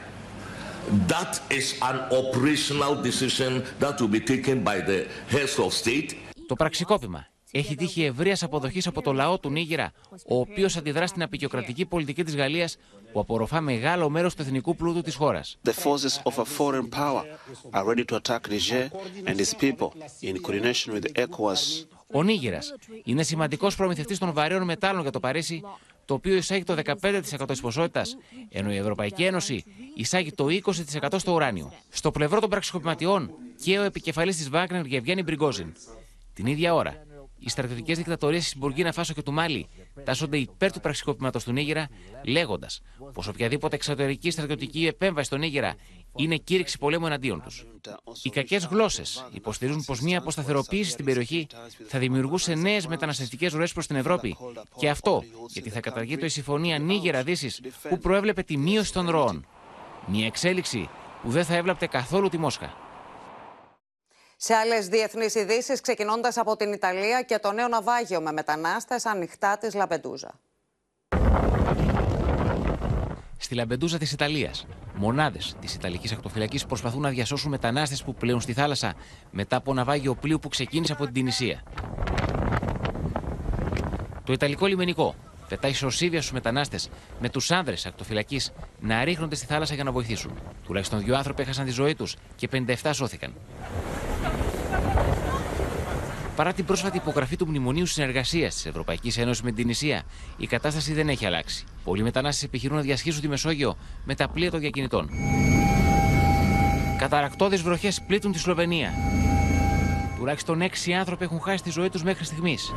that is an operational decision that will be taken by the heads of state. Το πραξικόπημα έχει τύχει ευρείας αποδοχής από το λαό του Νίγηρα, ο οποίος αντιδρά στην απεικιοκρατική πολιτική της Γαλλίας που απορροφά μεγάλο μέρος του εθνικού πλούτου της χώρας. The forces of a foreign power are ready to attack Niger and its people in coordination with ECOWAS. Ο Νίγηρας είναι σημαντικός προμηθευτής των βαρέων μετάλλων για το Παρίσι, το οποίο εισάγει το 15% της ποσότητας, ενώ η Ευρωπαϊκή Ένωση εισάγει το 20% στο ουράνιο. Στο πλευρό των πραξικοπηματιών και ο επικεφαλής της Βάγκνερ Γευγένη Μπριγκόζιν. Την ίδια ώρα, οι στρατιωτικές δικτατορίες της Μπουργκίνα Φάσο και του Μάλι τάσσονται υπέρ του πραξικοπήματο του Νίγηρα, λέγοντας πως οποιαδήποτε εξωτερική στρατιωτική επέμβαση στον Νίγηρα είναι κήρυξη πολέμου εναντίον τους. Οι κακές γλώσσες υποστηρίζουν πως μια αποσταθεροποίηση στην περιοχή θα δημιουργούσε νέες μεταναστευτικές ροές προς την Ευρώπη. Και αυτό γιατί θα καταργεί το η συμφωνία Νίγηρα Δύση που προέβλεπε τη μείωση των ροών. Μια εξέλιξη που δεν θα έβλαπτε καθόλου τη Μόσχα. Σε άλλες διεθνείς ειδήσεις, ξεκινώντας από την Ιταλία και το νέο ναυάγιο με μετανάστες ανοιχτά της Λαμπεντούζα. Στη Λαμπεντούζα της Ιταλίας, μονάδες της Ιταλικής Ακτοφυλακής προσπαθούν να διασώσουν μετανάστες που πλέουν στη θάλασσα μετά από ναυάγιο πλοίου που ξεκίνησε από την Τινησία. Το Ιταλικό λιμενικό πετάει σωσίβια στους μετανάστες με τους άνδρες ακτοφυλακής να ρίχνονται στη θάλασσα για να βοηθήσουν. Τουλάχιστον δύο άνθρωποι έχασαν τη ζωή τους και 57 σώθηκαν. Παρά την πρόσφατη υπογραφή του Μνημονίου Συνεργασίας της Ευρωπαϊκής Ένωσης με την Ισία, η κατάσταση δεν έχει αλλάξει. Πολλοί μετανάστες επιχειρούν να διασχίσουν τη Μεσόγειο με τα πλοία των διακινητών. Καταρακτώδεις βροχές πλήττουν τη Σλοβενία. Τουλάχιστον έξι άνθρωποι έχουν χάσει τη ζωή τους μέχρι στιγμής.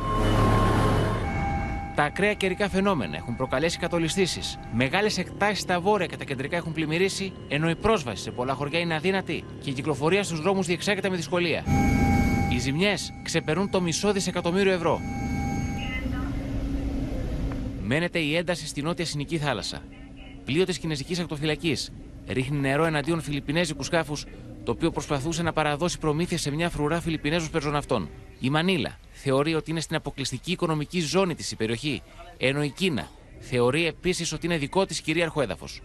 Τα ακραία καιρικά φαινόμενα έχουν προκαλέσει κατολιστήσεις. Μεγάλες εκτάσεις στα βόρεια και τα κεντρικά έχουν πλημμυρίσει, ενώ η πρόσβαση σε πολλά χωριά είναι αδύνατη και η κυκλοφορία στους δρόμους διεξάγεται με δυσκολία. Οι ζημιές ξεπερνούν το μισό δισεκατομμύριο ευρώ. Μένεται η ένταση στη νότια Συνική θάλασσα. Πλοίο της Κινέζικης Ακτοφυλακής ρίχνει νερό εναντίον Φιλιππινέζικους σκάφους, το οποίο προσπαθούσε να παραδώσει προμήθεια σε μια φρουρά Φιλιππινέζους πεζοναυτών. Η Μανίλα θεωρεί ότι είναι στην αποκλειστική οικονομική ζώνη της η περιοχή, ενώ η Κίνα θεωρεί επίσης ότι είναι δικό της κυρίαρχο έδαφος.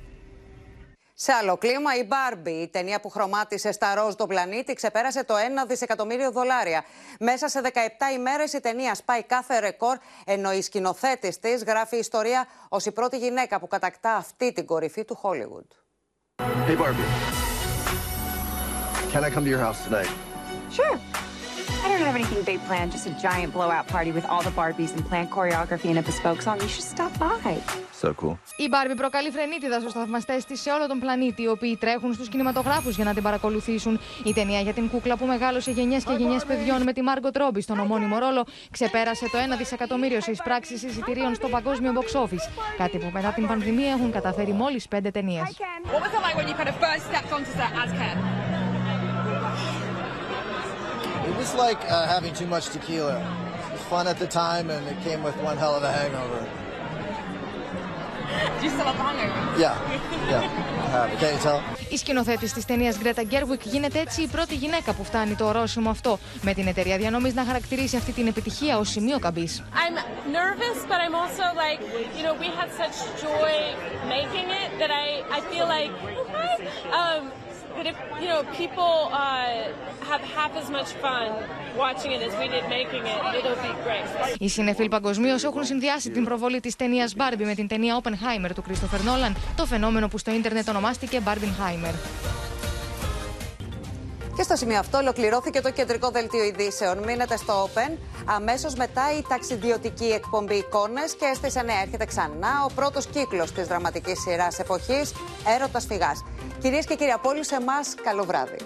Σε άλλο κλίμα, η Barbie, η ταινία που χρωμάτισε στα ροζ τον πλανήτη, ξεπέρασε το 1 δισεκατομμύριο δολάρια. Μέσα σε 17 ημέρες η ταινία σπάει κάθε ρεκόρ, ενώ η σκηνοθέτης της γράφει ιστορία ως η πρώτη γυναίκα που κατακτά αυτή την κορυφή του Hollywood. Hey Barbie, can I come to your house tonight? Sure. I don't have anything big planned, just a giant blowout party with all the Barbies and planned choreography and a bespoke song. You should stop by. So cool. Η Barbie προκαλεί φρενίτιδα στους θαυμαστές της σε όλο τον πλανήτη, οι οποίοι τρέχουν στους κινηματογράφους για να την παρακολουθήσουν. Η ταινία για την κούκλα που μεγάλωσε γενιές και γενιές παιδιών με τη Μάργκο Τρόμπι στον ομώνυμο ρόλο ξεπέρασε το 1 δισεκατομμύριο σε εισπράξεις εισιτηρίων στο παγκόσμιο box office. Κάτι που μετά την πανδημία έχουν καταφέρει μόλις πέντε ταινίες. It was like uh, having too much tequila. It was fun at the time, and it came with one hell of a hangover. Do you still have the hangover? Yeah, yeah, I have it. Can't you tell? Η σκηνοθέτης της ταινίας Γκρέτα Γκέρβουικ γίνεται έτσι η πρώτη γυναίκα που φτάνει το ορόσημο αυτό, με την εταιρεία διανομής να χαρακτηρίσει αυτή την επιτυχία ως σημείο καμπής. I'm nervous, but I'm also like, you know, we had such joy making it that I, I feel like, um, that if, you know, people uh, have half as much fun watching it as we did making it, it'll be great. Οι συνεφίλ παγκοσμίως έχουν συνδυάσει την προβολή της ταινίας Barbie με την ταινία Oppenheimer του Christopher Nolan, το φαινόμενο που στο ίντερνετ ονομάστηκε Barbenheimer. Και στο σημείο αυτό ολοκληρώθηκε το κεντρικό δελτίο ειδήσεων. Μείνετε στο Open. Αμέσως μετά η ταξιδιωτική εκπομπή εικόνες και στις 9 έρχεται ξανά ο πρώτος κύκλος της δραματικής σειράς εποχής Έρωτας Φυγάς. Κυρίες και κύριοι, από όλους εμάς, καλό βράδυ.